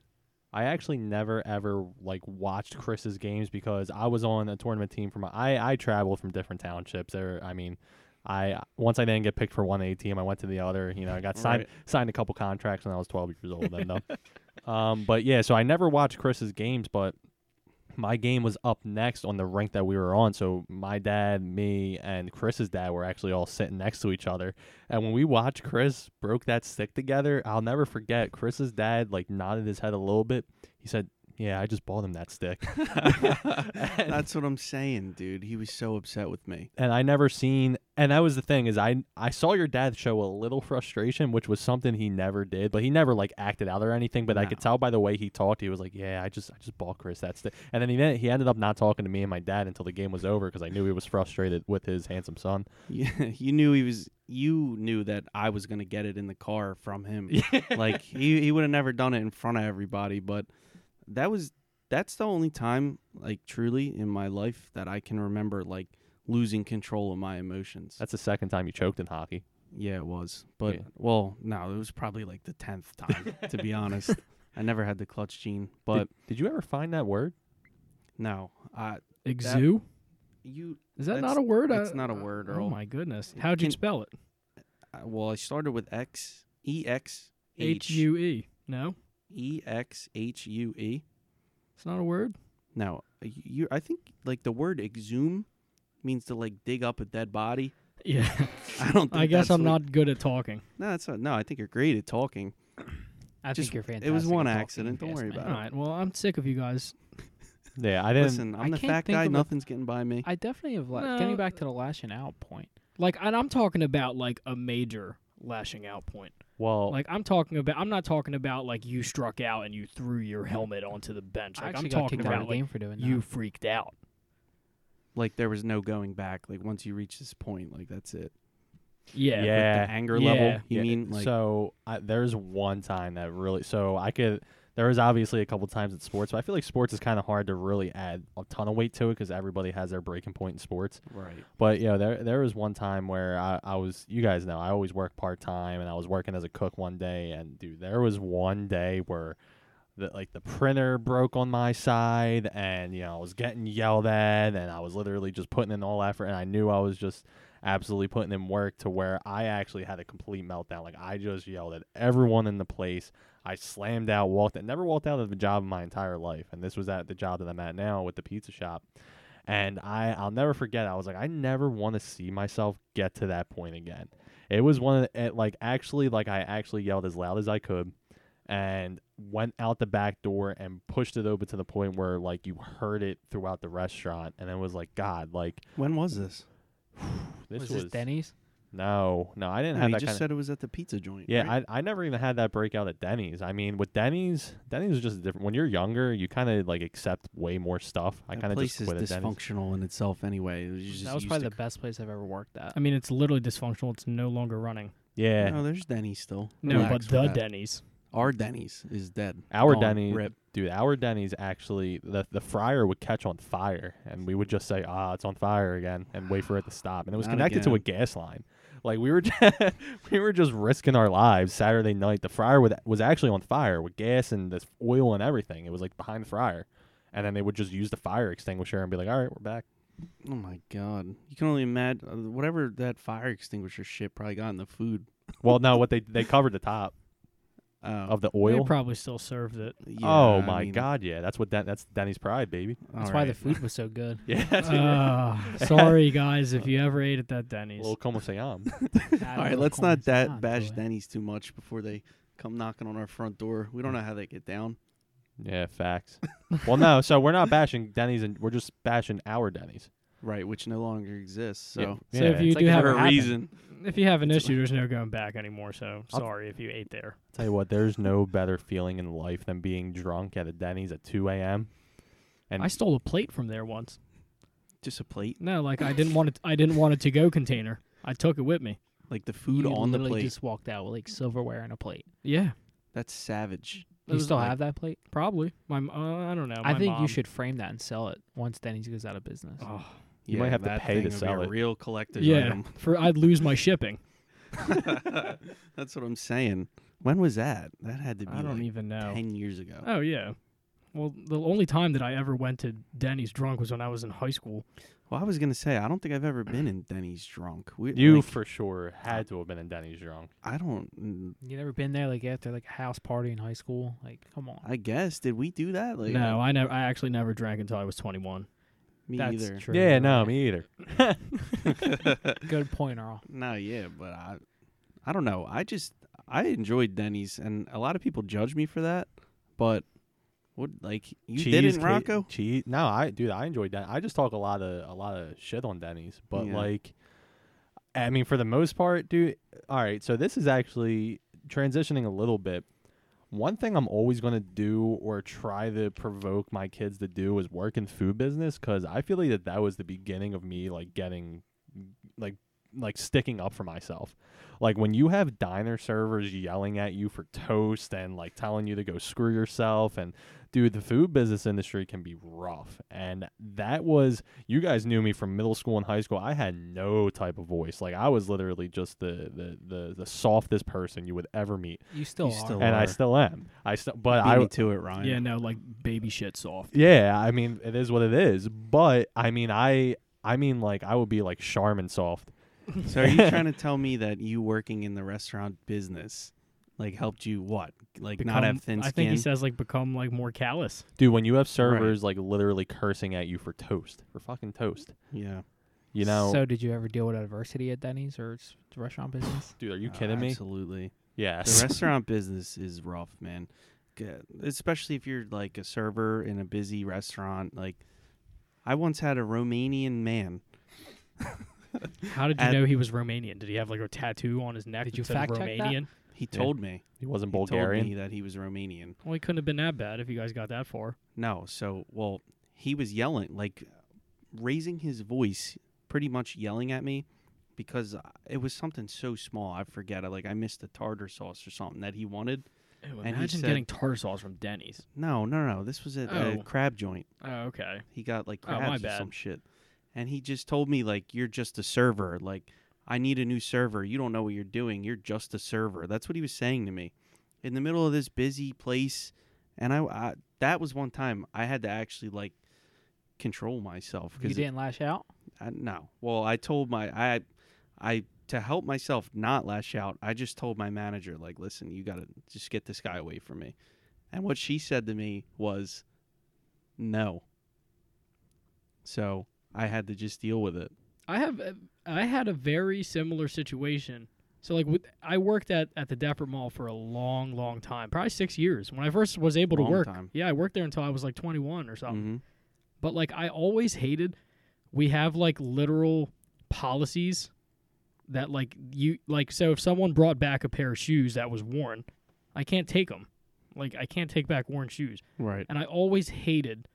I actually never ever like watched Chris's games because I was on a tournament team from I I traveled from different townships there I mean I once I didn't get picked for one A team I went to the other you know I got signed Right. signed a couple contracts when I was 12 years old then though [LAUGHS] um but yeah so I never watched Chris's games but my game was up next on the rank that we were on. So my dad, me, and Chris's dad were actually all sitting next to each other. And when we watched Chris broke that stick together, I'll never forget. Chris's dad like nodded his head a little bit. He said, "Yeah, I just bought him that stick." and, [LAUGHS] [LAUGHS] That's what I'm saying, dude. He was so upset with me. and I never seen. And that was the thing is I I saw your dad show a little frustration, which was something he never did. But he never like acted out or anything. But I could No. tell by the way he talked, he was like, "Yeah, I just I just bought Chris that stick." And then he then he ended up not talking to me and my dad until the game was over because I knew he was frustrated with his handsome son. Yeah, [LAUGHS] you knew he was. You knew that I was gonna get it in the car from him. like he he would have never done it in front of everybody. But that was that's the only time, like truly in my life, that I can remember like losing control of my emotions. That's the second time you choked in hockey. yeah, it was. But Yeah. well, no, it was probably like the tenth time. to be honest, [LAUGHS] I never had the clutch gene. But did, did you ever find that word? no, I Exu? you. Is that not a word? that's not a word, Oh Earl. my goodness! How'd you Can- spell it? uh, Well, I started with X E X H U E. No, E X H U E. it's not a word. No, you. I think like the word exhume means to like dig up a dead body. Yeah. [LAUGHS] I don't. Think I guess I'm what- not good at talking. No, that's not. No, I think you're great at talking. I Just- think you're fantastic. it was one accident, don't worry about it. All right. Well, I'm sick of you guys Yeah, I didn't. Listen, I'm I the can't fat think guy. of a- Nothing's getting by me. I definitely have. La- No. getting back to the lashing out point. Like, and I'm talking about like a major lashing out point. Well, Like, I'm talking about. I'm not talking about like you struck out and you threw your helmet onto the bench. Like, actually I'm got talking kicked out of about the like game for doing you freaked out. like there was no going back. Like once you reach this point, like that's it. Yeah. Like, Yeah. the anger Yeah. level. You Yeah, mean like so I, there's one time that really so I could there was obviously a couple times in sports but I feel like sports is kind of hard to really add a ton of weight to it because everybody has their breaking point in sports right? but you know there there was one time where I, I was you guys know I always work part time and I was working as a cook one day and dude there was one day where the like the printer broke on my side and you know I was getting yelled at and I was literally just putting in all effort and I knew I was just absolutely putting in work to where I actually had a complete meltdown. Like I just yelled at everyone in the place. I slammed out, walked never walked out of the job in my entire life. And this was at the job that I'm at now with the pizza shop. And I I'll never forget. I was like, I never want to see myself get to that point again. It was one of the, it, like actually like I actually yelled as loud as I could and went out the back door and pushed it open to the point where like you heard it throughout the restaurant and it was like God, like When was this? [SIGHS] this was was, this Denny's? no, no, I didn't No, have that. you just kind said it was at the pizza joint. Yeah, right? I I never even had that breakout at Denny's. I mean, with Denny's, Denny's is just different. When you're younger, you kind of like accept way more stuff. I kind of just quit is at Denny's. dysfunctional in itself anyway. It was just That was probably to the best place I've ever worked at. I mean, it's literally dysfunctional. It's no longer running. Yeah, No, there's Denny's still. No, Relax but the that. Denny's. Our Denny's is dead. Our. Denny's- Rip. dude, our Denny's actually the the fryer would catch on fire, and we would just say, "Ah, it's on fire again," and wait for it to stop. And it was Not connected to a gas line. Like we were, [LAUGHS] just, we were just risking our lives Saturday night. The fryer would, was actually on fire with gas and this oil and everything. It was like behind the fryer, and then they would just use the fire extinguisher and be like, "All right, we're back." Oh my god! You can only imagine whatever that fire extinguisher shit probably got in the food. Well, no, [LAUGHS] what they they covered the top Oh, of the They oil. probably still served it. yeah, oh I my mean, God, yeah, that's what Den- that's Denny's pride, baby. That's all why the food was so good. [LAUGHS] Yeah. Uh, [LAUGHS] sorry, guys, if you ever ate at that Denny's. little como se llama. [LAUGHS] All right, let's not that bash Denny's too much before they come knocking on our front door. We don't know how they get down. Yeah, facts. well, no, so we're not bashing Denny's, and we're just bashing our Denny's. Right, which no longer exists. So So yeah, if you it's like do it have for a happened. reason. if you have an It's issue, there's no going back anymore. So I'll- sorry if you ate there. tell you what, there's no better feeling in life than being drunk at a Denny's at 2 a.m. And I stole a plate from there once. Just a plate, No, like I didn't want it. I didn't want it to-go container. I took it with me. like the food you on the literally plate. just walked out with like silverware and a plate. Yeah, That's savage. It You still like- have that plate? probably. My, m- uh, I don't know. I my think you mom- should frame that and sell it once Denny's goes out of business. Oh, You might have to pay to would be sell a it. Real collector's yeah. item. [LAUGHS] For I'd lose my shipping. [LAUGHS] That's what I'm saying. When was that? That had to be I don't like even know. ten years ago. Oh yeah. Well, the only time that I ever went to Denny's drunk was when I was in high school. Well, I was gonna say I don't think I've ever been in Denny's drunk. We, you like, for sure had to have been in Denny's drunk. I don't. mm, You never been there like after like a house party in high school? Like, come on. I guess did we do that? Like, no, I never. I actually never drank until I was 21. Me that's either. true. Yeah, no, me either. [LAUGHS] [LAUGHS] Good point, Earl. No, yeah, but I, I don't know. I just I enjoyed Denny's, and a lot of people judge me for that. But what, like, you didn't, Cheesecake- Rocco? Cheese? No, I dude, I enjoyed that. I just talk a lot of a lot of shit on Denny's, but Yeah. like, I mean, for the most part, dude. All right, so this is actually transitioning a little bit. One thing I'm always going to do or try to provoke my kids to do is work in food business because I feel like that that was the beginning of me like getting like like sticking up for myself. Like when you have diner servers yelling at you for toast and like telling you to go screw yourself and dude, the food business industry can be rough. And that was you guys knew me from middle school and high school. I had no type of voice. Like I was literally just the the the, the softest person you would ever meet. You still You are. still And I still am. I still but Beat I me to it, Ryan. Yeah, no, like baby shit soft. yeah, I mean it is what it is. But I mean I I mean like I would be like Charmin soft. [LAUGHS] So are you trying to [LAUGHS] tell me that you working in the restaurant business, like, helped you what? Like, not have thin skin? I think he says like become like more callous. Dude, when you have servers like literally cursing at you for toast, for fucking toast. yeah. You know, So, did you ever deal with adversity at Denny's or s- the restaurant business? dude, are you Uh, kidding me? Absolutely. Yes. The [LAUGHS] restaurant business is rough, man. uh, especially if you're like a server in a busy restaurant. Like, I once had a Romanian man. How did you At- know he was Romanian? Did he have like a tattoo on his neck Did you said fact check that? Romanian? He Yeah. told me. He wasn't He told Bulgarian. me that he was Romanian. Well, he couldn't have been that bad if you guys got that far. No, so well, he was yelling, like raising his voice, pretty much yelling at me because uh, it was something so small. I forget. I like I missed the tartar sauce or something that he wanted. Ew, he imagine said- getting tartar sauce from Denny's. No, no, no. This was at a Oh. crab joint. Oh, okay. He got like Oh, my crabs or some shit, and he just told me like, "You're just a server. Like, I need a new server. You don't know what you're doing. You're just a server." That's what he was saying to me, in the middle of this busy place, and I, I that was one time I had to actually like control myself because You didn't lash out. I, no. Well, I told my I I to help myself not lash out. I just told my manager like, "Listen, you got to just get this guy away from me." And what she said to me was, "No." So, I had to just deal with it. I have uh, I had a very similar situation. So like with, I worked at at the Deptford Mall for a long, long time, probably six years. When I first was able Long to work, time. yeah, I worked there until I was like 21 or something. hmm But like I always hated we have like literal policies that like you like so if someone brought back a pair of shoes that was worn, I can't take them. Like I can't take back worn shoes. Right. And I always hated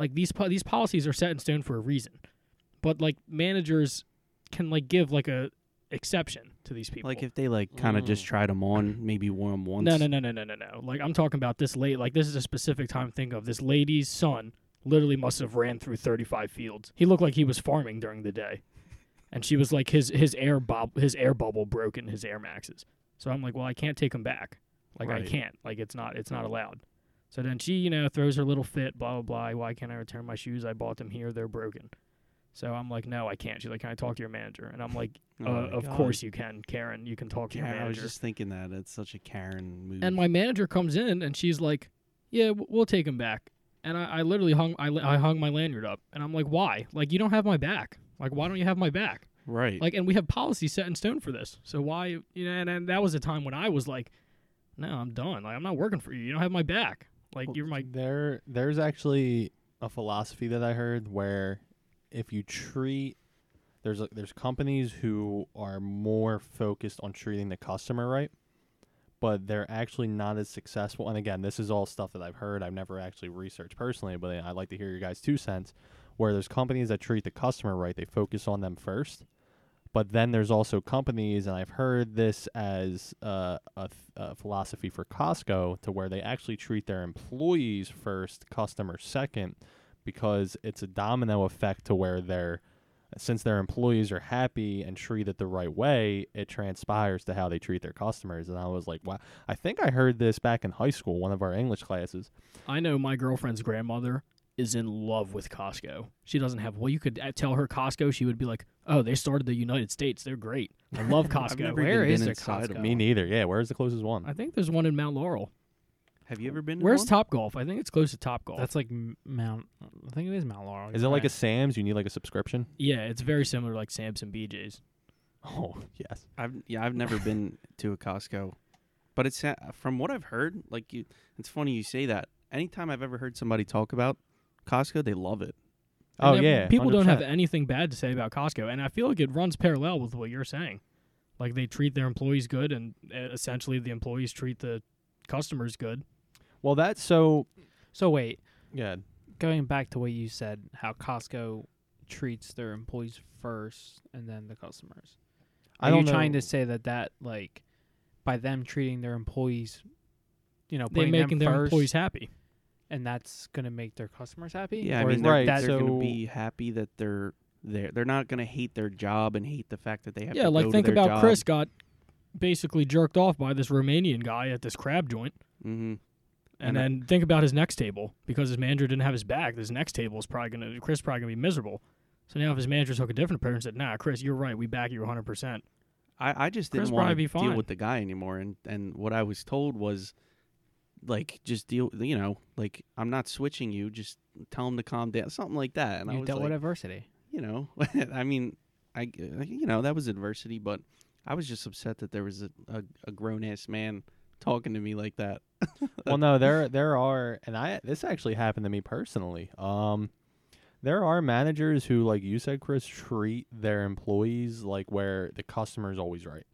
like these po- these policies are set in stone for a reason. But like managers can like give like a exception to these people. Like if they like kind of just Mm. tried them on, maybe wore them once. No, no, no, no, no, no, no. Like I'm talking about this late. Like this is a specific time. Think of this lady's son. Literally must have ran through 35 fields. He looked like he was farming during the day, and she was like his his air bob his air bubble broke in his air maxes. So I'm like, well, I can't take him back. Like I can't. Like it's not it's not allowed. So then she, you know, throws her little fit. Blah blah blah. Why can't I return my shoes? I bought them here. They're broken. So I'm like, no, I can't. She's like, can I talk to your manager? And I'm like, [LAUGHS] Oh uh, my of God. course you can, Karen. You can talk to your Karen, I was just thinking that it's such a Karen move. And my manager comes in and she's like, "Yeah, w- we'll take him back." And I, I literally hung I, I hung my lanyard up, and I'm like, "Why? Like you don't have my back. Like why don't you have my back? right. Like and we have policy set in stone for this. So why you know?" And, and that was a time when I was like, "No, I'm done. Like I'm not working for you. You don't have my back. Like Well, you're my There, there's actually a philosophy that I heard where if you treat there's a, there's companies who are more focused on treating the customer right, but they're actually not as successful. And again, this is all stuff that I've heard. I've never actually researched personally, but I'd like to hear your guys' two cents. Where there's companies that treat the customer right, they focus on them first. But then there's also companies, and I've heard this as uh, a, th- a philosophy for Costco, to where they actually treat their employees first, customers second, because it's a domino effect to where they're, since their employees are happy and treated the right way, it transpires to how they treat their customers. And I was like, wow, I think I heard this back in high school, one of our English classes. I know my girlfriend's grandmother is in love with Costco. She doesn't have well, you could uh, tell her Costco, she would be like, "Oh, they started the United States. They're great. I love [LAUGHS] Costco." never Where even is been a Costco? Me neither. Yeah, where's the closest one? I think there's one in Mount Laurel. have you ever been? To Where's one? Top Golf? I think it's close to Top Golf. That's like Mount. I think it is Mount Laurel. Is it you're like a. Sam's? You need like a subscription? Yeah, it's very similar to like Sam's and BJ's. [LAUGHS] Oh, yes. I've yeah, I've never been to a Costco, but it's uh, from what I've heard. Like you, it's funny you say that. Anytime I've ever heard somebody talk about Costco, they love it. Oh, And then yeah. people don't have anything bad to say about Costco, and I feel like it runs parallel with what you're saying. Like they treat their employees good, and uh, essentially the employees treat the customers good. Well, that's so. So wait, Yeah. going back to what you said, how Costco treats their employees first and then the customers. Are I don't you trying know- to say that that like by them treating their employees, you know, They're making them their first, employees happy. And that's gonna make their customers happy? Yeah, I mean, is they're, right, they're so- gonna be happy that they're there. They're not gonna hate their job and hate the fact that they have Yeah, to like go think to their about job. Chris got basically jerked off by this Romanian guy at this crab joint. Mm-hmm. And And I- then think about his next table because his manager didn't have his back. His next table is probably gonna Chris probably gonna be miserable. So now if his manager took a different approach and said, "Nah, Chris, you're right. We back you 100." percent I, I just Chris didn't want to be deal with the guy anymore, and and what I was told was, like, just deal. You know, like I'm not switching you. Just tell him to calm down, something like that. And I you was dealt like, with adversity. you know, [LAUGHS] I mean, I you know that was adversity, but I was just upset that there was a a, a grown ass man talking to me like that. [LAUGHS] well, no, there there are, and I this actually happened to me personally. Um, there are managers who, like you said, Chris, treat their employees like where the customer is always right.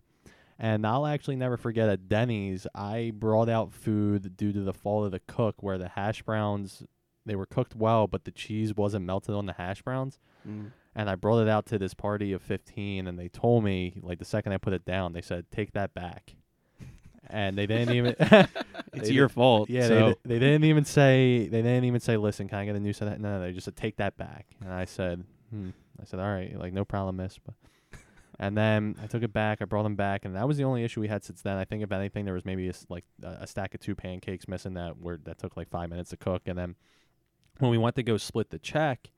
And I'll actually never forget at Denny's, I brought out food due to the fault of the cook, where the hash browns they were cooked well, but the cheese wasn't melted on the hash browns. Mm. And I brought it out to this party of 15, and they told me, like, the second I put it down, they said, take that back. And they didn't even. [LAUGHS] [LAUGHS] It's your fault. Yeah, so they, they didn't even say they didn't even say, "Listen, can I get a new set?" of-" No, no, they just said, "Take that back." And I said, "Hmm." I said, "All right, like no problem, miss." But and then I took it back. I brought them back, and that was the only issue we had since then. I think if anything, there was maybe a, like a, stack of two pancakes missing that were that took like five minutes to cook. And then when we went to go split the check,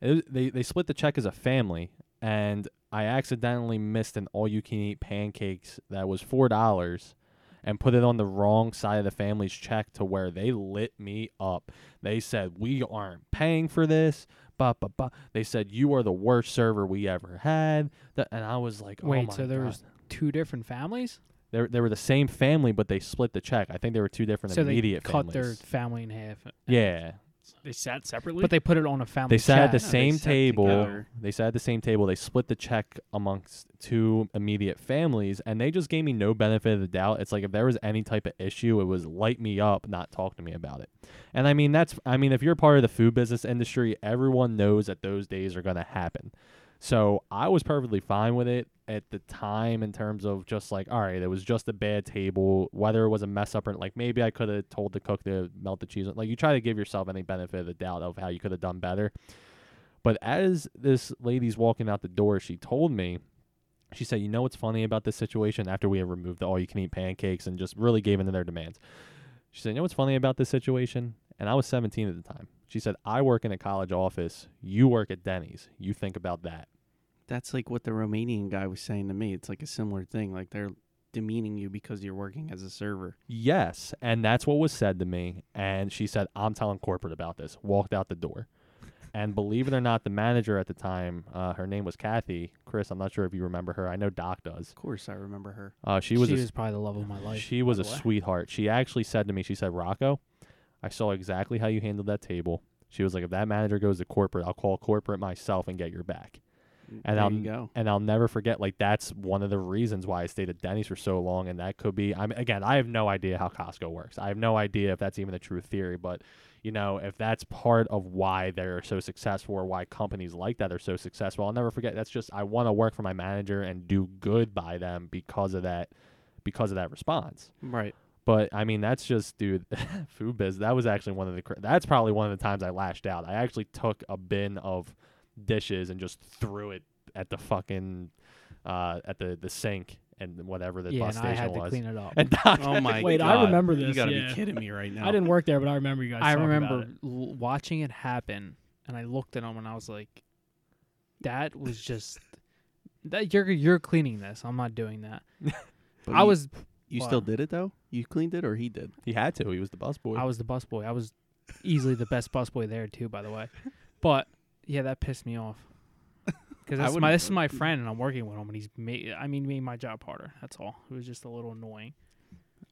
was- they they split the check as a family, and I accidentally missed an all-you-can-eat pancakes that was four dollars and put it on the wrong side of the family's check to where they lit me up. They said, We aren't paying for this. Bah. They said, You are the worst server we ever had. Th- And I was like, Oh Wait, my so there God. was two different families? They, they were the same family, but they split the check. I think they were two different so they immediate cut their family in half. yeah. They sat separately. But they put it on a family They sat at chat. the No, they same sat table. together. They sat at the same table. They split the check amongst two immediate families, and they just gave me no benefit of the doubt. It's like if there was any type of issue, it was light me up, not talk to me about it. And I mean, that's I mean, if you're part of the food business industry, everyone knows that those days are going to happen. So I was perfectly fine with it at the time in terms of just like, all right, it was just a bad table. Whether it was a mess up or like maybe I could have told the cook to melt the cheese. Like you try to give yourself any benefit of the doubt of how you could have done better. But as this lady's walking out the door, she told me, she said, you know what's funny about this situation after we had removed the all you can eat pancakes and just really gave in to their demands. She said, you know what's funny about this situation? And I was 17 at the time. She said, I work in a college office. You work at Denny's. You think about that. That's like what the Romanian guy was saying to me. It's like a similar thing. Like they're demeaning you because you're working as a server. Yes. And that's what was said to me. And she said, I'm telling corporate about this. Walked out the door. And believe it or not, the manager at the time, uh, her name was Kathy. Chris, I'm not sure if you remember her. I know Doc does. Of course, I remember her. Uh, she was she a was probably the love of my life. She was a way. sweetheart. She actually said to me, she said, Rocco, I saw exactly how you handled that table. She was like, if that manager goes to corporate, I'll call corporate myself and get your back. And there I'll and I'll never forget. Like that's one of the reasons why I stayed at Denny's for so long. And that could be. I mean, again, I have no idea how Costco works. I have no idea if that's even the true theory. But you know, if that's part of why they're so successful or why companies like that are so successful, I'll never forget. That's just I want to work for my manager and do good by them because of that, because of that response. Right. But I mean, that's just, dude, [LAUGHS] food biz. That was actually one of the. That's probably one of the times I lashed out. I actually took a bin of dishes and just threw it at the fucking, uh, at the the sink and whatever the yeah, bus and I station had to was. clean it up. [LAUGHS] And [LAUGHS] Doc, Oh my Wait, god. I remember this. You gotta yeah. be kidding me right now. I didn't work there, but I remember you guys. I talking about remember it. l- watching it happen, and I looked at him and I was like, "That was just [LAUGHS] that you're you're cleaning this. I'm not doing that." But I you- was You still did it though. You cleaned it or he did. he had to. He was the bus boy. I was the busboy. I was easily the best busboy there too, by the way. But yeah, that pissed me off. [LAUGHS] Because this, my, this is my friend, and I'm working with him, and he's made. I mean, made my job harder. That's all. It was just a little annoying.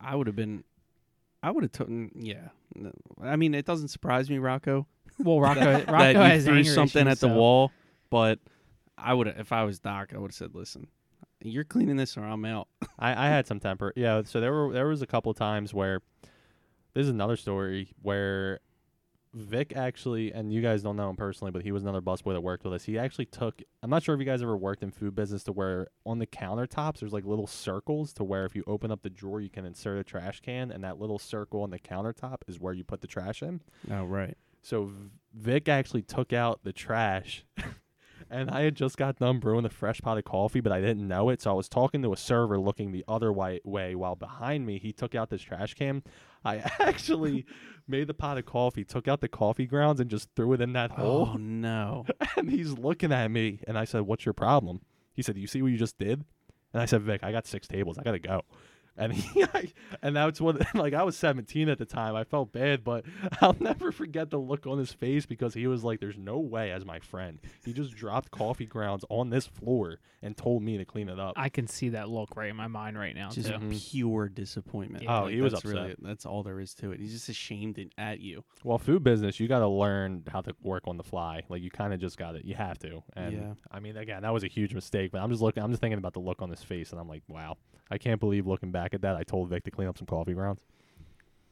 I would have been. I would have taken. Mm, yeah. No, I mean, it doesn't surprise me, Rocco. Well, Rocco, [LAUGHS] that, Rocco that you has threw something issues, at the so- wall, but I would. If I was Doc, I would have said, "Listen, you're cleaning this, or I'm out." [LAUGHS] I, I had some temper. Yeah, so there were there was a couple of times where this is another story where Vic actually and you guys don't know him personally, but he was another busboy that worked with us. He actually took I'm not sure if you guys ever worked in food business to where on the countertops there's like little circles to where if you open up the drawer you can insert a trash can and that little circle on the countertop is where you put the trash in. Oh right. So Vic actually took out the trash, [LAUGHS] and I had just got done brewing a fresh pot of coffee, but I didn't know it. So I was talking to a server looking the other way, way while behind me he took out this trash can. I [LAUGHS] actually made the pot of coffee, took out the coffee grounds, and just threw it in that oh, hole. Oh no. [LAUGHS] And he's looking at me, and I said, "What's your problem?" He said, "You see what you just did?" And I said, "Vic, I got six tables. I gotta go." And [LAUGHS] he, and that's what [LAUGHS] like I was 17 at the time. I felt bad, but [LAUGHS] I'll never forget the look on his face because he was like, "There's no way." As my friend, he just dropped coffee grounds on this floor and told me to clean it up. I can see that look right in my mind right now Just too. Mhm. pure disappointment. Yeah. Oh, Like, he was that's upset. Really, that's all there is to it. He's just ashamed in- at you. Well, food business, you got to learn how to work on the fly. Like you kind of just got it. you have to. And Yeah. I mean, again, that was a huge mistake. But I'm just looking, I'm just thinking about the look on his face, and I'm like, wow, I can't believe looking back at that. I told Vic to clean up some coffee grounds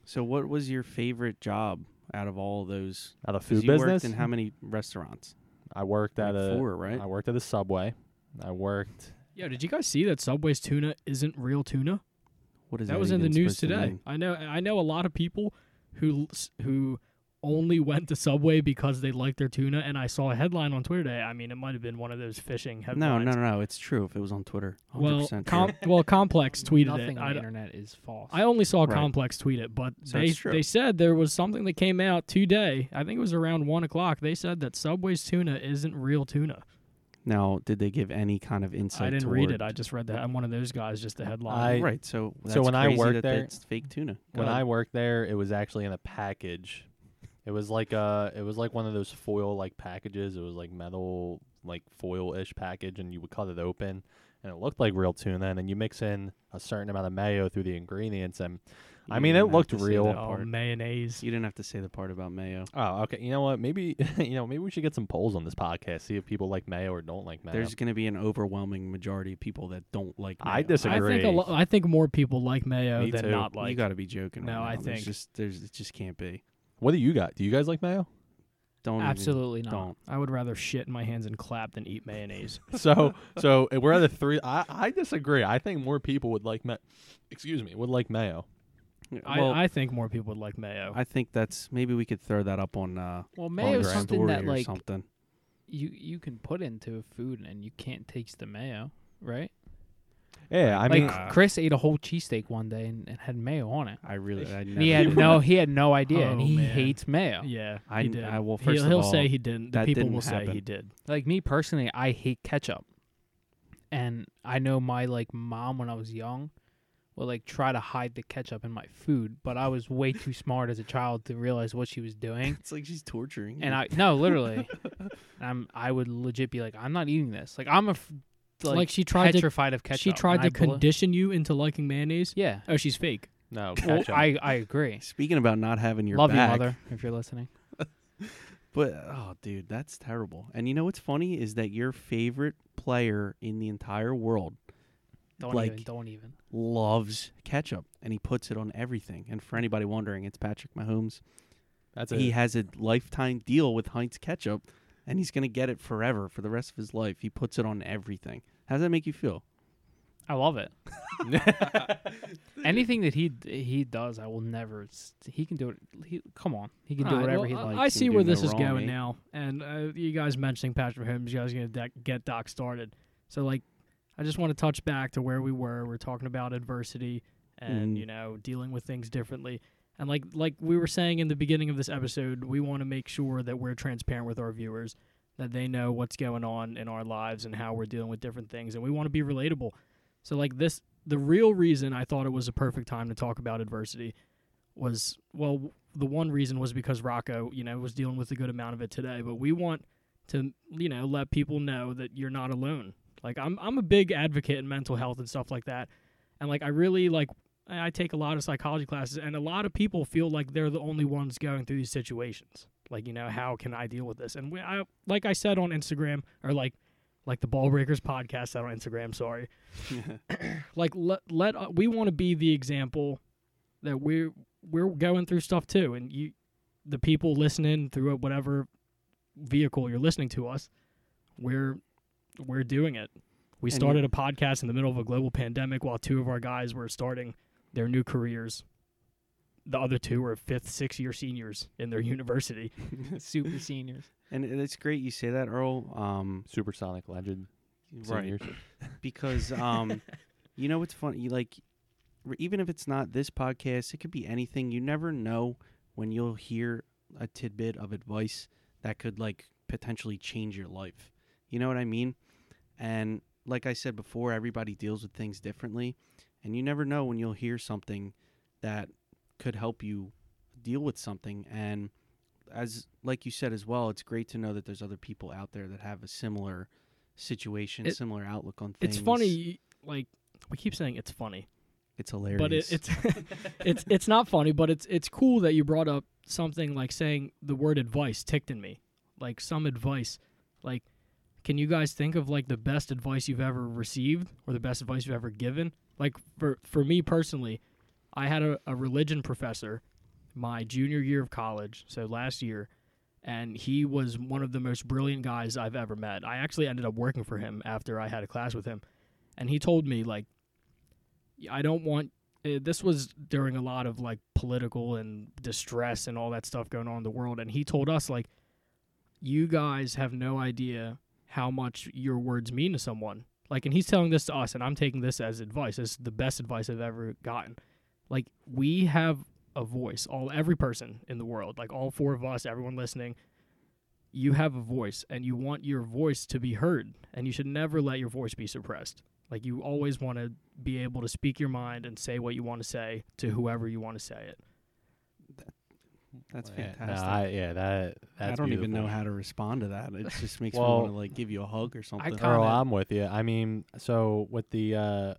So, what was your favorite job out of all those? out of 'Cause food you business. worked in how many restaurants? I worked at Like a, four, right? I worked at a Subway. I worked. Yeah, did you guys see that Subway's tuna isn't real tuna? What is that that? was in the news supposed to today. I know I know a lot of people who who only went to Subway because they liked their tuna and I saw a headline on Twitter today. I mean, it might have been one of those phishing No, headlines. no, no, no. It's true. If it was on Twitter, 100% Well, com- [LAUGHS] well, Complex [LAUGHS] tweeted Nothing it. on I, the internet is false. I only saw Right. Complex tweet it, but So they they said there was something that came out today. I think it was around one o'clock. They said that Subway's tuna isn't real tuna. now, did they give any kind of insight? I didn't read it. I just read that. I'm one of those guys. Just the headline. I- right. So, So that's when I worked that there- that's fake tuna. Go When I worked there, it was actually in a package. It was like uh it was like one of those foil like packages. It was like metal like foil ish package and you would cut it open and it looked like real tuna and then you mix in a certain amount of mayo through the ingredients and I mean, it looked real. that oh, mayonnaise. You didn't have to say the part about mayo. Oh, okay. You know what? Maybe [LAUGHS] you know, maybe we should get some polls on this podcast, see if people like mayo or don't like mayo. There's going to be an overwhelming majority of people that don't like. Mayo. I disagree. I think a lo- I think more people like mayo Me than too. not like. you got to be joking. No, right I now. There's think- just there's it just can't be. What do you got? Do you guys like mayo? Don't even- Absolutely not. don't. I would rather shit in my hands and clap than eat mayonnaise. [LAUGHS] so so we're at a three I, I disagree. I think more people would like ma- excuse me, would like mayo. Well, I, I think more people would like mayo. I think that's maybe we could throw that up on uh Well, mayo is the something story that or like something. you you can put into a food and you can't taste the mayo, right? Yeah, I like mean uh, Chris ate a whole cheesesteak one day and, and had mayo on it. I really I And [LAUGHS] never he had [LAUGHS] no he had no idea, and Oh, he man. hates mayo. yeah, I- he did. I- well, he'll, first of he'll all, say he didn't. The people didn't will say he did. Like me personally, I hate ketchup, and I know my like mom when I was young would like try to hide the ketchup in my food, but I was way too [LAUGHS] smart as a child to realize what she was doing. It's like she's torturing. And you. I no, literally, I'm I would legit be like, I'm not eating this. Like I'm a f- like, Like, she tried to petrified of ketchup. she tried to I bel- condition you into liking mayonnaise. Yeah, Oh, she's fake. no well. I I agree. Speaking about not having your Love back, you, mother, if you're listening. [LAUGHS] But oh, dude, that's terrible. And you know what's funny is that your favorite player in the entire world Don't Like- even. Don't even. loves ketchup, and he puts it on everything. And for anybody wondering, it's Patrick Mahomes. That's he it. has a lifetime deal with Heinz ketchup, and he's gonna get it forever for the rest of his life. He puts it on everything. How does that make you feel? I love it. [LAUGHS] Anything that he d- he does, I will never. s- He can do it. He come on. He can do Alright, whatever well, he I- likes. I see can where no this is wrong, going eh? now, and uh, you guys mentioning Patrick Mahomes, you guys are gonna dec- get Doc started. So like, I just want to touch back to where we were. We're talking about adversity and Mhm. you know dealing with things differently. And like like we were saying in the beginning of this episode, we want to make sure that we're transparent with our viewers, that they know what's going on in our lives and how we're dealing with different things, and we want to be relatable. So like this, the real reason I thought it was a perfect time to talk about adversity was well, the one reason was because Rocco, you know, was dealing with a good amount of it today. But we want to, you know, let people know that you're not alone. Like I'm, I'm a big advocate in mental health and stuff like that, and like I really like. I I take a lot of psychology classes, and a lot of people feel like they're the only ones going through these situations. Like, you know, how can I deal with this? And we, I, like I said on Instagram, or like, like the Ball Breakers podcast said on Instagram. Sorry, [LAUGHS] [CLEARS THROAT] like let let uh, we want to be the example that we're we're going through stuff too and you the people listening through whatever vehicle you're listening to us we're we're doing it we started a podcast in the middle of a global pandemic while two of our guys were starting their new careers the other two were fifth sixth year seniors in their [LAUGHS] university [LAUGHS] Super [LAUGHS] seniors. and it's great you say that, Earl. Um, Supersonic legend. right. Because um you know what's funny like even if it's not this podcast it could be anything you never know when you'll hear a tidbit of advice that could like potentially change your life you know what i mean and like i said before everybody deals with things differently and you never know when you'll hear something that could help you deal with something and as like you said as well it's great to know that there's other people out there that have a similar situation It- similar outlook on things It's funny, like we keep saying it's funny, it's hilarious but it, it's [LAUGHS] [LAUGHS] it's it's not funny, but it's it's cool that you brought up something like saying the word advice ticked in me, like some advice, like. Can you guys think of like the best advice you've ever received or the best advice you've ever given? Like for for me personally, I had a, a religion professor my junior year of college, so last year, and he was one of the most brilliant guys I've ever met. I actually ended up working for him after I had a class with him, and he told me like, I don't want. Uh, this was during a lot of like political and distress and all that stuff going on in the world, and he told us like, you guys have no idea how much your words mean to someone. Like, and he's telling this to us, and I'm taking this as advice. Is the best advice I've ever gotten. Like, we have a voice. All every person in the world, like all four of us, everyone listening, you have a voice and you want your voice to be heard and you should never let your voice be suppressed. Like you always want to be able to speak your mind and say what you want to say to whoever you want to say it. That's Yeah, no, fantastic I- yeah, that that's I don't even know how to respond to that. It just makes me want to like give you a hug or something. kinda- Earl, I'm with you. I mean, so with the uh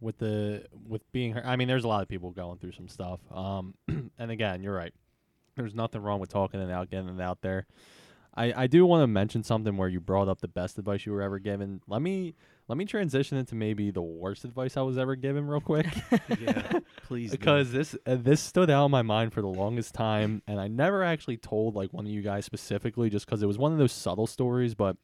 with the with being her, I mean, there's a lot of people going through some stuff. Um, [CLEARS THROAT] and again, you're right. There's nothing wrong with talking it out, getting it out there. I I do want to mention something where you brought up the best advice you were ever given. Let me let me transition into maybe the worst advice I was ever given, real quick. [LAUGHS] yeah, please. do. because this uh, this stood out in my mind for the longest time, and I never actually told like one of you guys specifically, just because it was one of those subtle stories. But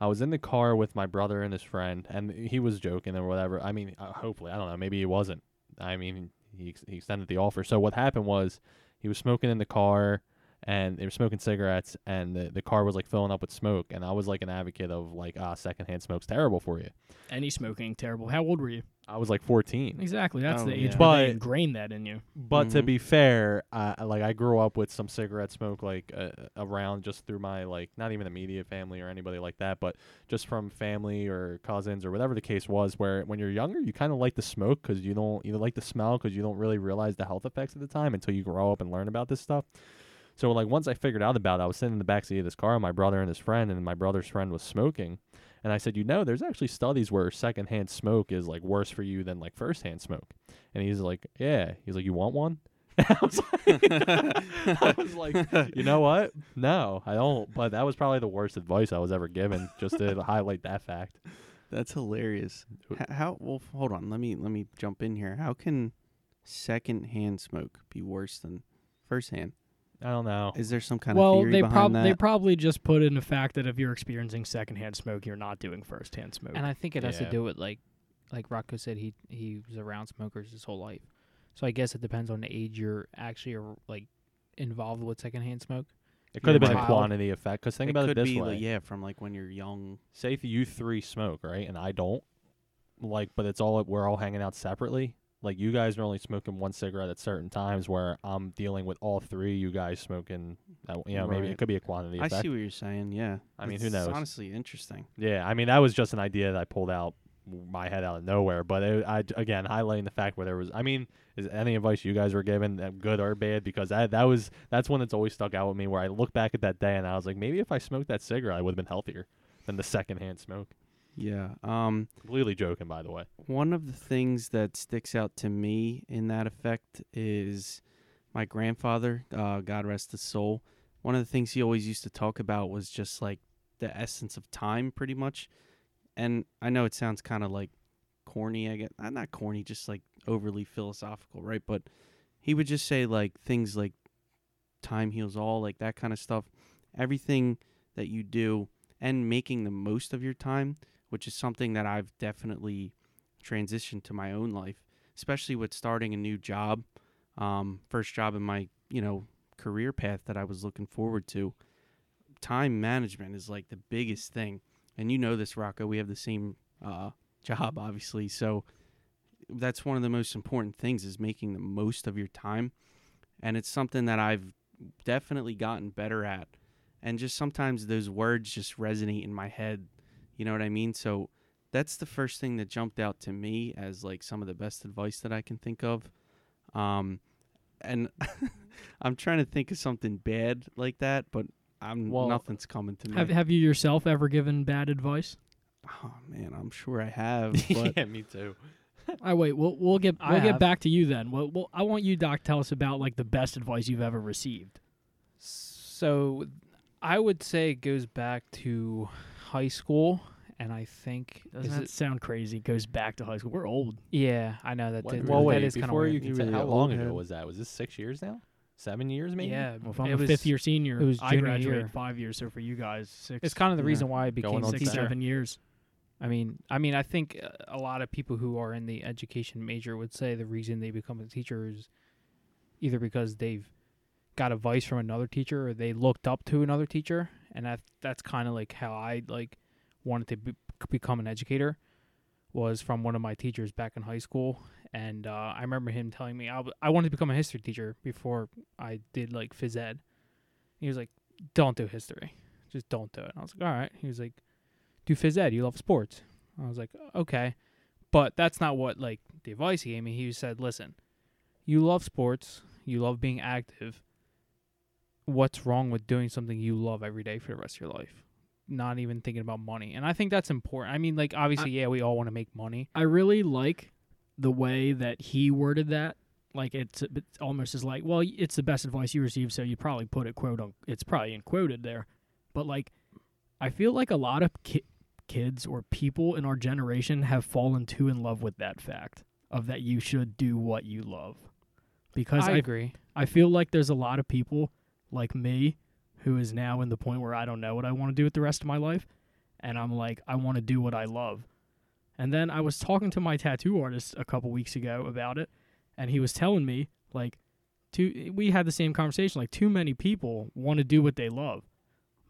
I was in the car with my brother and his friend, and he was joking or whatever. I mean, uh, hopefully, I don't know, maybe he wasn't. I mean, he ex- he extended the offer. So what happened was he was smoking in the car. And they were smoking cigarettes, and the, the car was like filling up with smoke. And I was like an advocate of like, ah, secondhand smoke's terrible for you. Any smoking terrible. How old were you? I was like 14. Exactly. That's Oh, the age yeah. where But- they ingrain that in you. But to Mhm. be fair, uh, like I grew up with some cigarette smoke like uh, around just through my like not even immediate family or anybody like that, but just from family or cousins or whatever the case was. Where when you're younger, you kind of like the smoke because you don't you like the smell because you don't really realize the health effects at the time until you grow up and learn about this stuff. So like once I figured out about it, I was sitting in the backseat of this car, my brother and his friend, and my brother's friend was smoking. And I said, you know, there's actually studies where secondhand smoke is like worse for you than like firsthand smoke. And he's like, yeah. He's like, you want one? [LAUGHS] I was like, [LAUGHS] I was like, you know what? No, I don't. But that was probably the worst advice I was ever given, just to highlight that fact. That's hilarious. H- how? Well, hold on. Let me let me jump in here. How can secondhand smoke be worse than firsthand? I don't know. Is there some kind well, of theory they behind prob- that? they probably just put in the fact that if you're experiencing secondhand smoke, you're not doing firsthand smoke. And I think it has Yeah. to do with like, like Rocco said, he he was around smokers his whole life. So I guess it depends on the age you're actually ar- like involved with secondhand smoke. It could have been a Child. quantity effect. Because think it about could it this be way. like, yeah, from like when you're young. Say if you three smoke, right, and I don't, like, but it's all we're all hanging out separately. Like you guys are only smoking one cigarette at certain times, where I'm dealing with all three. You guys smoking, uh, you know, maybe Right. it could be a quantity I effect. see what you're saying. Yeah. I mean, who It's knows? Honestly, interesting. Yeah, I mean that was just an idea that I pulled out my head out of nowhere. But it, I again highlighting the fact where there was. I mean, is any advice you guys were given good or bad? Because that that was that's one that's always stuck out with me. Where I look back at that day and I was like, maybe if I smoked that cigarette, I would have been healthier than the secondhand smoke. Yeah. Um. Completely joking, by the way. One of the things that sticks out to me in that effect is my grandfather, uh, God rest his soul. One of the things he always used to talk about was just like the essence of time, pretty much. And I know it sounds kind of like corny, I guess. uh, Not corny, just like overly philosophical, right? But he would just say like things like time heals all, like that kind of stuff. Everything that you do and making the most of your time, which is something that I've definitely transitioned to my own life, especially with starting a new job, um, first job in my you know career path that I was looking forward to. Time management is like the biggest thing, and you know this, Rocco. We have the same uh, job, obviously, so that's one of the most important things is making the most of your time, and it's something that I've definitely gotten better at. And just sometimes those words just resonate in my head. You know what I mean? So that's the first thing that jumped out to me as like some of the best advice that I can think of. Um, and [LAUGHS] I'm trying to think of something bad like that, but I'm Well, nothing's coming to me. Have Have you yourself ever given bad advice? oh man, I'm sure I have, [LAUGHS] but yeah, me too. I wait. We'll we'll get I we'll get have. back to you then. Well, well, I want you, Doc, tell us about like the best advice you've ever received. So I would say it goes back to high school, and I think Doesn't that it- sound crazy? Goes back to high school. We're old. yeah, I know that. What- did, well, that wait, is kinda before weird. you can say really how long ago was that? Was this six years now? Seven years, maybe? Yeah, Well, if I'm it a was, fifth year senior, it was I junior graduated year. five years. So for you guys, six. It's kind of the Yeah. reason why I became a six, teacher. seven years. I mean, I mean, I think uh, a lot of people who are in the education major would say the reason they become a teacher is either because they've got advice from another teacher or they looked up to another teacher, and that that's kind of like how I like wanted to be, become an educator was from one of my teachers back in high school, and uh, I remember him telling me I, w- I wanted to become a history teacher before I did like phys ed. He was like, "Don't do history, just don't do it." And I was like, "All right." He was like do phys ed. You love sports. I was like, okay, but that's not what like the advice he gave me. He said, listen, you love sports. You love being active. What's wrong with doing something you love every day for the rest of your life? Not even thinking about money. And I think that's important. I mean, like obviously, yeah, we all want to make money. I really like the way that he worded that. Like it's, it's almost as like, well, it's the best advice you received, so you probably put it quote on. It's probably in quoted there, but like, I feel like a lot of ki- kids or people in our generation have fallen too in love with that fact of that you should do what you love, because I I agree. I feel like there's a lot of people like me who is now in the point where I don't know what I want to do with the rest of my life. And I'm like, I want to do what I love. And then I was talking to my tattoo artist a couple weeks ago about it. And he was telling me, like, too, we had the same conversation. Like, too many people want to do what they love.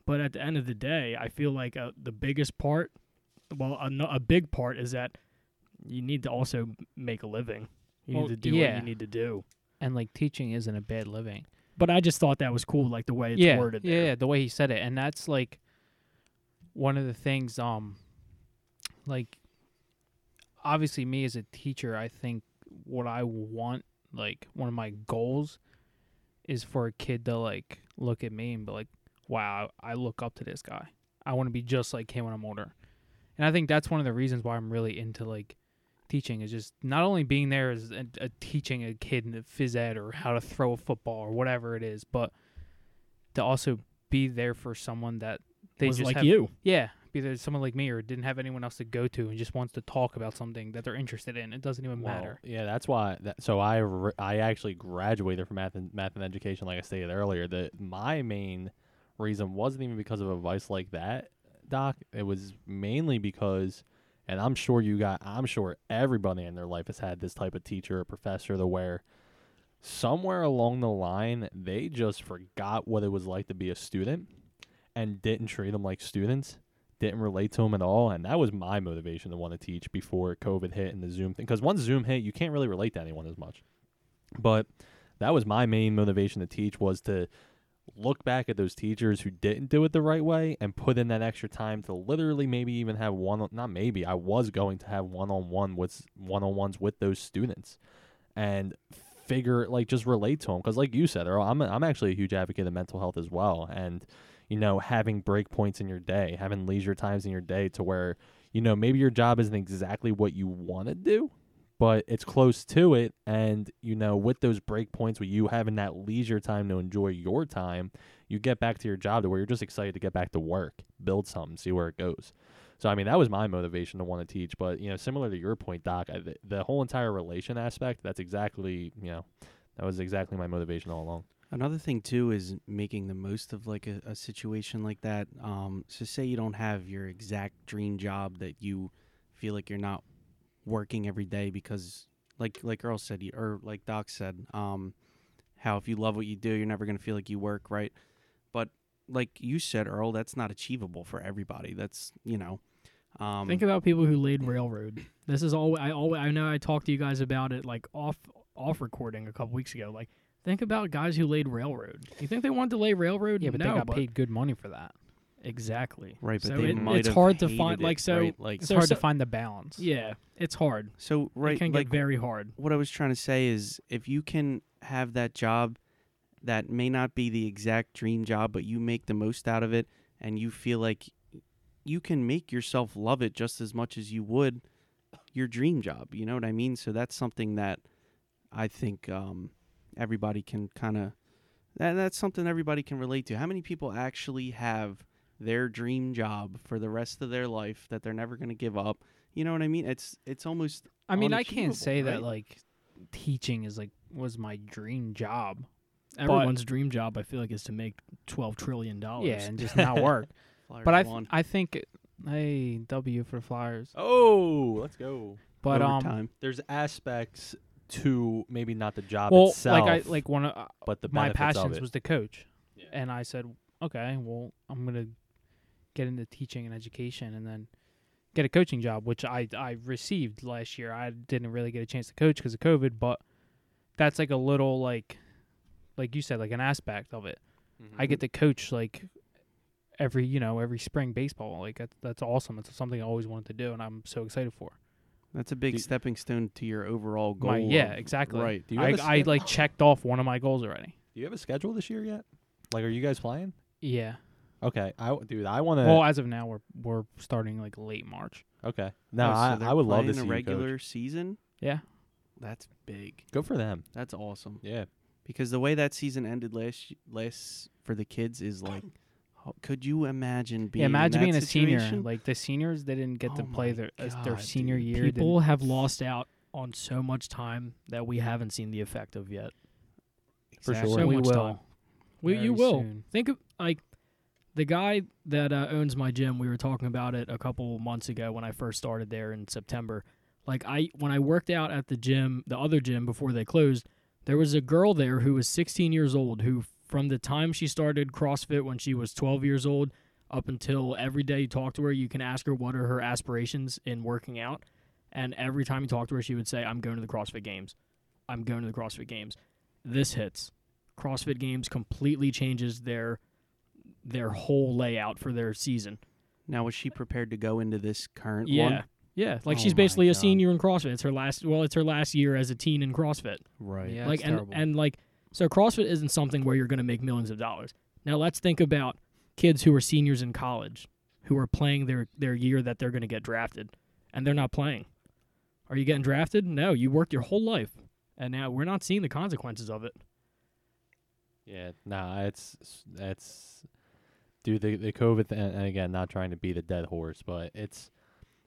But at the end of the day, I feel like uh, the biggest part, well, a, a big part is that you need to also make a living. You Well, need to do what you need to do. And like teaching isn't a bad living. But I just thought that was cool, like the way it's yeah, worded yeah, there. yeah, the way he said it, and that's like one of the things. Um, like obviously, me as a teacher, I think what I want, like one of my goals, is for a kid to like look at me and be like, "Wow, I look up to this guy. I want to be just like him when I'm older." And I think that's one of the reasons why I'm really into like teaching is just not only being there as a, a teaching a kid in the phys ed or how to throw a football or whatever it is, but to also be there for someone that they was just like have, you. yeah, be there someone like me or didn't have anyone else to go to and just wants to talk about something that they're interested in. It doesn't even Well, matter. Yeah, that's why. That, so I re- I actually graduated from math and math and education, like I stated earlier. That my main reason wasn't even because of advice like that, Doc. It was mainly because, and I'm sure you got, I'm sure everybody in their life has had this type of teacher or professor to where somewhere along the line they just forgot what it was like to be a student and didn't treat them like students didn't relate to them at all. And that was my motivation to want to teach before covid hit and the zoom thing because once zoom hit you can't really relate to anyone as much. But that was my main motivation to teach was to look back at those teachers who didn't do it the right way and put in that extra time to literally maybe even have one not maybe I was going to have one-on-one with one-on-ones with those students and figure like just relate to them because like you said I'm I'm actually a huge advocate of mental health as well. And you know having break points in your day having leisure times in your day to where you know maybe your job isn't exactly what you want to do but it's close to it. And you know with those break points with you having that leisure time to enjoy your time you get back to your job to where you're just excited to get back to work build something see where it goes. So i mean that was my motivation to want to teach. But you know similar to your point doc I, the, the whole entire relation aspect that's exactly you know that was exactly my motivation all along. Another thing too is making the most of like a, a situation like that. Um, so say you don't have your exact dream job that you feel like you're not working every day because, like like Earl said, or like Doc said, um, how if you love what you do, you're never gonna feel like you work, right? But like you said, Earl, that's not achievable for everybody. That's you know, um, Think about people who laid railroad. This is all I always I know I talked to you guys about it like off off recording a couple weeks ago. Like think about guys who laid railroad. You think they wanted to lay railroad? Yeah, but no, they got but paid good money for that. Exactly. Right, but So they it- might it's have hard to find- it, like, so- right? like It's So- hard so- to find the balance. Yeah, it's hard. so Right, it can like get very hard. what I was trying to say is if you can have that job that may not be the exact dream job, but you make the most out of it and you feel like you can make yourself love it just as much as you would your dream job. You know what I mean? So that's something that I think um, everybody can kind of that, that's something everybody can relate to. How many people actually have their dream job for the rest of their life that they're never going to give up? You know what I mean? It's it's almost I mean, I can't say that like teaching is like was my dream job. Everyone's dream job, I feel like, is to make twelve trillion dollars. Yeah, and just not [LAUGHS] work. But I th- won. I think hey W for Flyers. Oh, let's go. But um. There's aspects to maybe not the job well, itself, like I like one of uh, but the my benefits of passions it. was the coach, Yeah. and I said, okay, well, I'm gonna get into teaching and education, and then get a coaching job, which I I received last year. I didn't really get a chance to coach because of COVID, but that's like a little like, like you said, like an aspect of it. Mm-hmm. I get to coach like every you know every spring baseball. Like that's that's awesome. It's something I always wanted to do, and I'm so excited for. That's a big Do- stepping stone to your overall goal. My, yeah, of- exactly. Right. Do you I have a I sched- like checked off one of my goals already. Do you have a schedule this year yet? Like, are you guys playing? Yeah. Okay, I dude, I want to. Well, as of now, we're we're starting like late March. okay, no, Oh, so I, they're I would love to playing see a you regular coach. season. Yeah. That's big. Go for them. That's awesome. Yeah, Because the way that season ended last y- last for the kids is like, [COUGHS] ho- could you imagine being? yeah, imagine in that being a senior. situation? Like the seniors, they didn't get to Oh play my their as their God, senior dude. year. People have lost out on so much time that we haven't seen the effect of yet. for sure. So we much will. time. We, you will soon. think of like the guy that uh, owns my gym. We were talking about it a couple months ago when I first started there in September. Like I when I worked out at the gym, the other gym before they closed, there was a girl there who was 16 years old who from the time she started CrossFit when she was 12 years old up until every day you talk to her, you can ask her what are her aspirations in working out. And every time you talk to her, she would say, I'm going to the CrossFit Games. I'm going to the CrossFit Games. This hits. CrossFit Games completely changes their their whole layout for their season. Now, was she prepared to go into this current Yeah. one? Yeah, like Oh she's my basically a God. senior in CrossFit. It's her last well, it's her last year as a teen in CrossFit. Right. Yeah, like and terrible. and like so CrossFit isn't something where you're going to make millions of dollars. Now let's think about kids who are seniors in college who are playing their their year that they're going to get drafted and they're not playing. Are you getting drafted? No, you worked your whole life. And now we're not seeing the consequences of it. Yeah, nah, it's it's dude the the COVID th- and again not trying to be the dead horse, but it's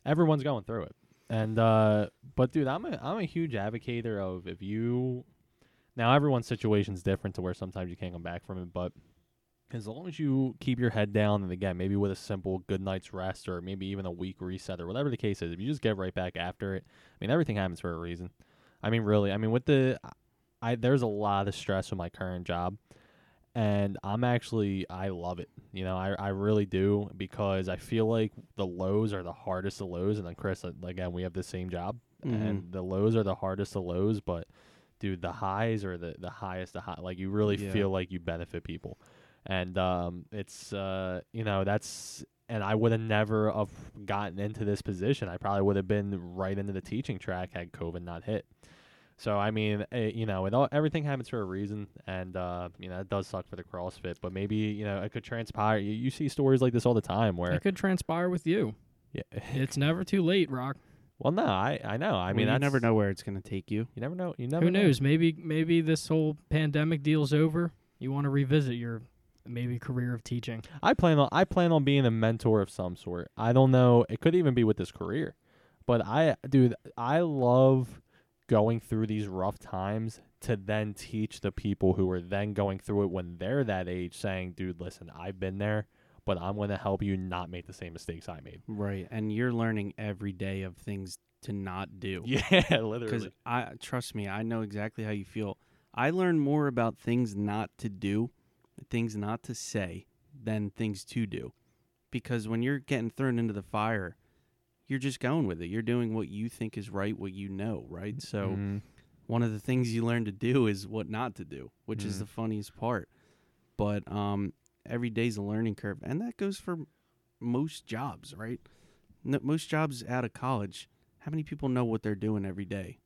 everyone's going through it. And uh but dude, I'm a I'm a huge advocator of if you now everyone's situation's different to where sometimes you can't come back from it, but as long as you keep your head down and again maybe with a simple good night's rest or maybe even a week reset or whatever the case is, if you just get right back after it, I mean everything happens for a reason. I mean really, I mean with the I there's a lot of stress with my current job and I'm actually I love it. You know, I I really do because I feel like the lows are the hardest of lows, and then Chris, uh, again, we have the same job, Mhm. and the lows are the hardest of lows, but dude, the highs are the the highest. The high, like you really Yeah. feel like you benefit people, and um, it's uh, you know, that's. And I would have never have gotten into this position. I probably would have been right into the teaching track had COVID not hit. So I mean, eh, you know, it all, everything happens for a reason, and uh, you know it does suck for the CrossFit, but maybe you know it could transpire. You, you see stories like this all the time where, It could transpire with you. yeah, [LAUGHS] It's never too late, Rock. well, no, I I know. I I mean, mean, you never know where it's going to take you. You never know. You never Who know. knows? Maybe maybe this whole pandemic deal's over. You want to revisit your maybe career of teaching. I plan on I plan on being a mentor of some sort. I don't know. It could even be with this career, but I, dude, I love going through these rough times to then teach the people who are then going through it when they're that age, saying, "Dude, listen, I've been there, but I'm going to help you not make the same mistakes I made." Right. And you're learning every day of things to not do. [LAUGHS] Yeah, literally. Because. I trust me, I know exactly how you feel. I learn more about things not to do, things not to say, than things to do. Because when you're getting thrown into the fire, you're just going with it. You're doing what you think is right, what you know, right? So Mhm. one of the things you learn to do is what not to do, which is Mhm. the funniest part. But um, every day's a learning curve, and that goes for most jobs, right? No, most jobs out of college, how many people know what they're doing every day?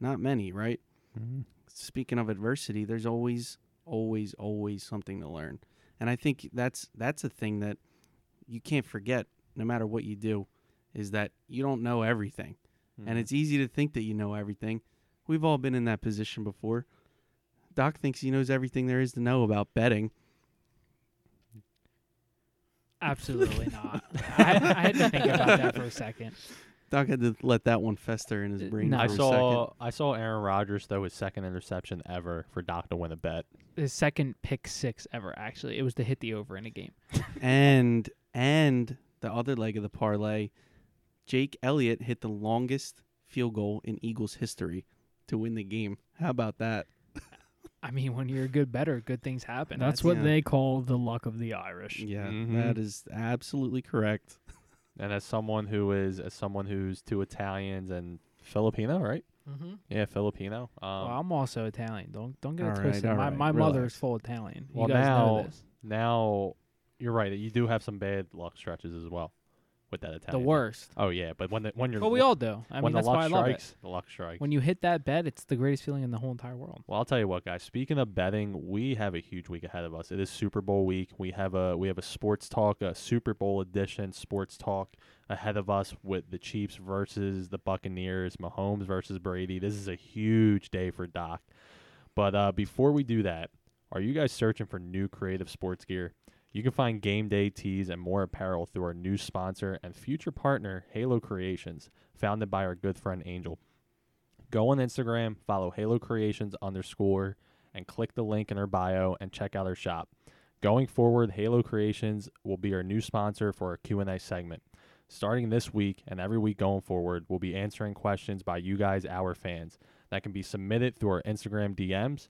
Not many, right? Mhm. Speaking of adversity, there's always, always, always something to learn, and I think that's that's a thing that you can't forget, no matter what you do, is that you don't know everything, and Mhm. it's easy to think that you know everything. We've all been in that position before. Doc thinks he knows everything there is to know about betting. Absolutely [LAUGHS] not. I, had, I had to think about that for a second. Doc had to let that one fester in his Uh, brain no. for I a saw I saw Aaron Rodgers throw his second interception ever for Doc to win a bet. His second pick six ever. Actually, it was to hit the over in a game. And and the other leg of the parlay, Jake Elliott hit the longest field goal in Eagles history to win the game. How about that? I mean, when you're a good bettor, good things happen. That's what yeah. they call the luck of the Irish. Yeah, Mhm. that is absolutely correct. And as someone who is as someone who's two Italians and Filipino, right? Mm-hmm. Yeah, Filipino. Um, well, I'm also Italian. Don't don't get it all right, twisted. all my right, my mother is full Italian. Well, you guys now- know this. now you're right. You do have some bad luck stretches as well with that attack. The worst. Oh yeah, but when the, when you're But we all do. I when mean, the that's why luck I love it. strikes, the luck strikes. When you hit that bet, it's the greatest feeling in the whole entire world. Well, I'll tell you what, guys. Speaking of betting, we have a huge week ahead of us. It is Super Bowl week. We have a we have a sports talk, a Super Bowl edition sports talk ahead of us with the Chiefs versus the Buccaneers, Mahomes versus Brady. This is a huge day for Doc. But uh, before we do that, are you guys searching for new creative sports gear? You can find game day tees and more apparel through our new sponsor and future partner, Halo Creations, founded by our good friend Angel. Go on Instagram, follow Halo Creations underscore, and click the link in our bio and check out our shop. Going forward, Halo Creations will be our new sponsor for our Q&A segment. Starting this week and every week going forward, we'll be answering questions by you guys, our fans, that can be submitted through our Instagram DMs.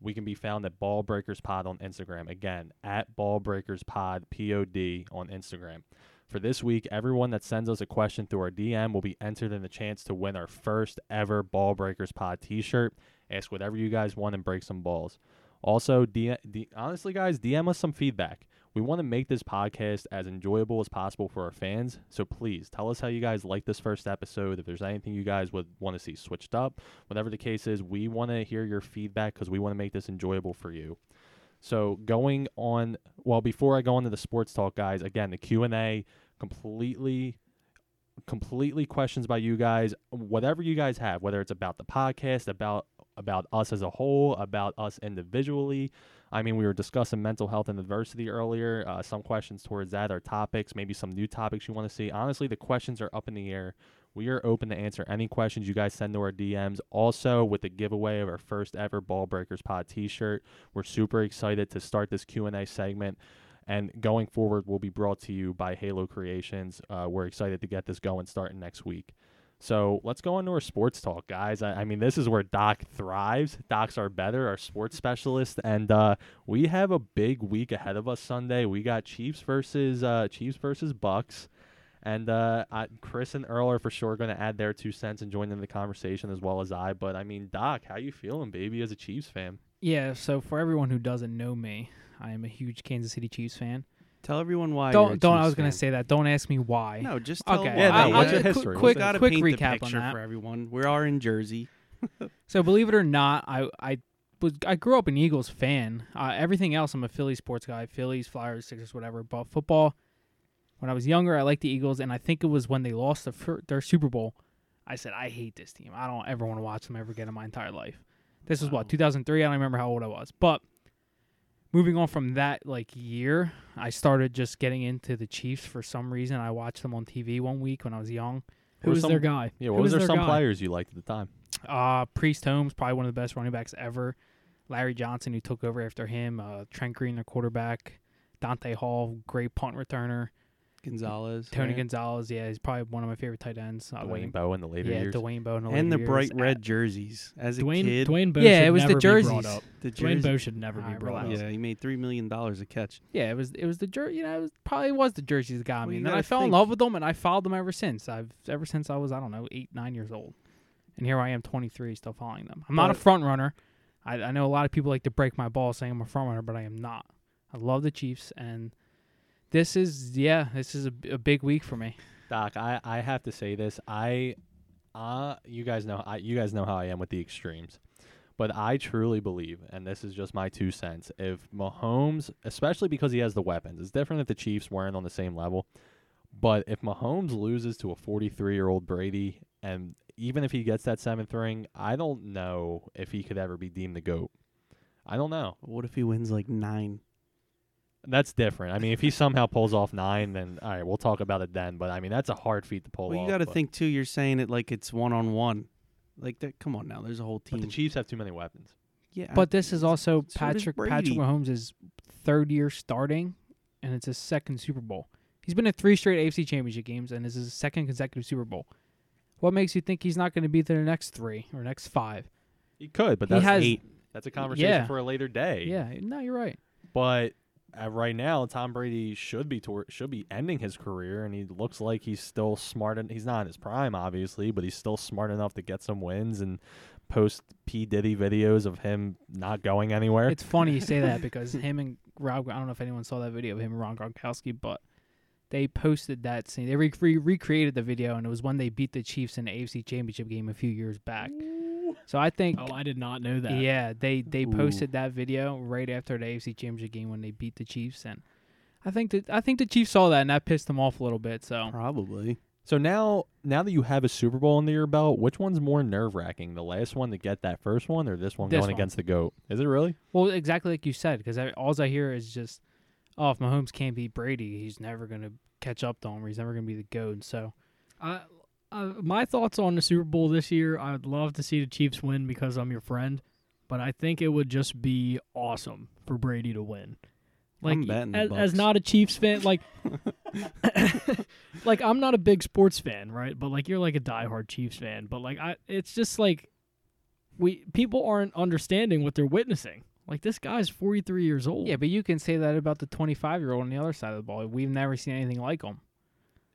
We can be found at Ball Breakers Pod on Instagram. Again, at Ball Breakers Pod, P O D, on Instagram. For this week, everyone that sends us a question through our DM will be entered in the chance to win our first ever Ball Breakers Pod t shirt. Ask whatever you guys want and break some balls. Also, D- D- honestly, guys, DM us some feedback. We want to make this podcast as enjoyable as possible for our fans. So please tell us how you guys like this first episode. If there's anything you guys would want to see switched up, whatever the case is, we want to hear your feedback because we want to make this enjoyable for you. So going on, well, before I go into the sports talk, guys, again, the Q and A, completely, completely questions by you guys. Whatever you guys have, whether it's about the podcast, about about us as a whole, about us individually. I mean, we were discussing mental health and adversity earlier. Uh, some questions towards that are topics, maybe some new topics you want to see. Honestly, the questions are up in the air. We are open to answer any questions you guys send to our DMs. Also, with the giveaway of our first ever Ball Breakers Pod T-shirt, we're super excited to start this Q and A segment. And going forward, will be brought to you by Halo Creations. Uh, we're excited to get this going starting next week. So let's go into our sports talk, guys. I, I mean, this is where Doc thrives. Doc's are better, our sports specialist, and uh, we have a big week ahead of us Sunday. We got Chiefs versus uh, Chiefs versus Bucks, and uh, I, Chris and Earl are for sure going to add their two cents and join in the conversation as well as I. But I mean, Doc, how you feeling, baby, as a Chiefs fan? Yeah. So for everyone who doesn't know me, I am a huge Kansas City Chiefs fan. Tell everyone why. don't don't. I was gonna say that. Don't ask me why. No, just tell Okay. Yeah, what's your Yeah. history? Quick, quick recap on that. for everyone. We are in Jersey. [LAUGHS] So believe it or not, I I was I grew up an Eagles fan. Uh, everything else, I'm a Philly sports guy. Phillies, Flyers, Sixers, whatever. But football, when I was younger, I liked the Eagles, and I think it was when they lost the fir- their Super Bowl. I said I hate this team. I don't ever want to watch them ever again in my entire life. This was Wow. what 2003. I don't remember how old I was, but moving on from that like year, I started just getting into the Chiefs for some reason. I watched them on TV one week when I was young. Who was some- their guy? Yeah, Who what was there some guy? players you liked at the time? Uh, Priest Holmes, probably one of the best running backs ever. Larry Johnson, who took over after him. Uh, Trent Green, their quarterback. Dante Hall, great punt returner. Gonzalez. Tony right? Gonzalez, yeah, he's probably one of my favorite tight ends. Uh, Dwayne then- Bowe in the later yeah, years. Dwayne Bowe. in the and the later bright years. red jerseys. As a Dwayne kid, Dwayne Bowe Yeah, should it was the never be brought jerseys. up. the Dwayne jersey. Bowe should never be Alright, brought up. Yeah, he made three million dollars a catch. Yeah, it was it was the jer- you know, it was, probably was the jerseys that got Well, me. And then I gotta fell in love with them, and I followed them ever since. I've ever since I was I don't know eight nine years old, and here I am, 23, still following them. I'm not a But- front runner. I, I know a lot of people like to break my balls saying I'm a front runner, but I am not. I love the Chiefs, and this is yeah, this is a big week for me. Doc, I, I have to say this. I uh you guys know I, you guys know how I am with the extremes. But I truly believe, and this is just my two cents, if Mahomes, especially because he has the weapons, it's different if the Chiefs weren't on the same level. But if Mahomes loses to a 43 year old Brady, and even if he gets that seventh ring, I don't know if he could ever be deemed the GOAT. I don't know. What if he wins like nine? That's different. I mean, if he somehow pulls off nine, then all right, we'll talk about it then. But I mean, that's a hard feat to pull Well, off. you got to think too. You're saying it like it's one on one. Like that. Come on now. There's a whole But team. the Chiefs have too many weapons. yeah, But this is also so does Patrick Patrick Brady. Mahomes' third year starting, and it's his second Super Bowl. He's been in three straight AFC Championship games, and this is his second consecutive Super Bowl. What makes you think he's not going to be there the next three or next five? He could, but He that's has- eight. That's a conversation Yeah. for a later day. Yeah, no, you're right. But uh, right now, Tom Brady should be tor- should be ending his career, and he looks like he's still smart. En- he's not in his prime, obviously, but he's still smart enough to get some wins and post P Diddy videos of him not going anywhere. It's funny you say that [LAUGHS] because him and Rob, I don't know if anyone saw that video of him and Rob Gronkowski, but they posted that scene. They re- re- recreated the video, and it was when they beat the Chiefs in the AFC Championship game a few years back. [LAUGHS] So I think, Oh, I did not know that. yeah, they they Ooh. posted that video right after the AFC Championship game when they beat the Chiefs, and I think that I think the Chiefs saw that and that pissed them off a little bit. So probably. so now, now that you have a Super Bowl under your belt, which one's more nerve wracking? The last one to get that first one, or this one This going one. against the goat? Is it really? Well, exactly like you said, because all I hear is just, oh, if Mahomes can't beat Brady, he's never gonna catch up to him. Or he's never gonna be the goat. So I, uh, my thoughts on the Super Bowl this year, I'd love to see the Chiefs win because I'm your friend, but I think it would just be awesome for Brady to win. Like I'm betting the as, as not a Chiefs fan, like [LAUGHS] [LAUGHS] like I'm not a big sports fan, right? But like you're like a diehard Chiefs fan, but like I it's just like we people aren't understanding what they're witnessing. Like this guy's 43 years old. yeah, but you can say that about the 25 year old on the other side of the ball. We've never seen anything like him.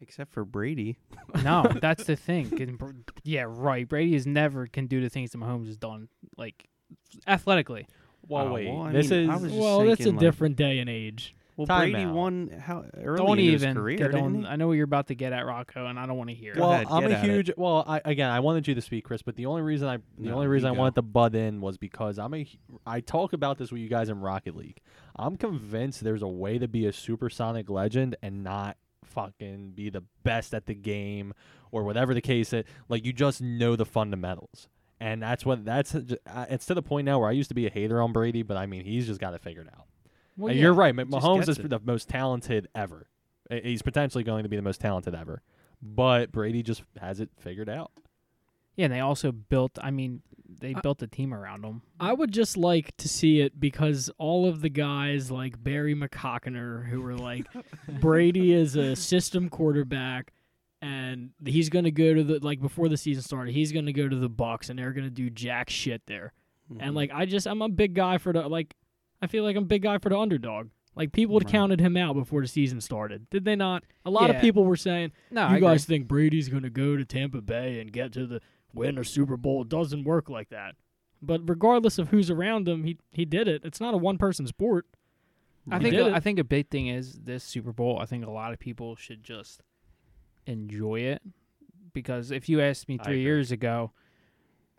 Except for Brady. No, [LAUGHS] that's the thing. Br- Yeah, right. Brady is never can do the things that Mahomes has done, like athletically. Well, Uh, wait. well, I this mean, is I was well, that's a like- different day and age. Well, Time Brady out. won how early don't in his career, get didn't on. he? I know what you're about to get at, Rocco, and I don't want to hear it. Well, ahead, I'm a at it. huge. Well, I, again, I wanted you to speak, Chris, but the only reason I, the No, only reason I go. wanted to butt in was because I'm a. I talk about this with you guys in Rocket League. I'm convinced there's a way to be a supersonic legend and not fucking be the best at the game or whatever the case is. Like you just know the fundamentals. And that's what that's it's to the point now where I used to be a hater on Brady, but I mean he's just got it figured out. Well, And yeah. You're right. Mahomes is it. the most talented ever. He's potentially going to be the most talented ever. But Brady just has it figured out. Yeah, and they also built. I mean, they I- built a team around him. I would just like to see it because all of the guys like Barry McCockiner who were like [LAUGHS] Brady is a system quarterback and he's going to go to the like before the season started he's going to go to the Bucks and they're going to do jack shit there. Mm-hmm. And like I just I'm a big guy for the like I feel like I'm a big guy for the underdog. Like people had Right. counted him out before the season started. Did they not? A lot of people were saying No, you I guys agree. think Brady's going to go to Tampa Bay and get to the win a Super Bowl? It doesn't work like that. But regardless of who's around him, he he did it. It's not a one person sport. I He think I think a big thing is this Super Bowl. I think a lot of people should just enjoy it because if you asked me three years ago,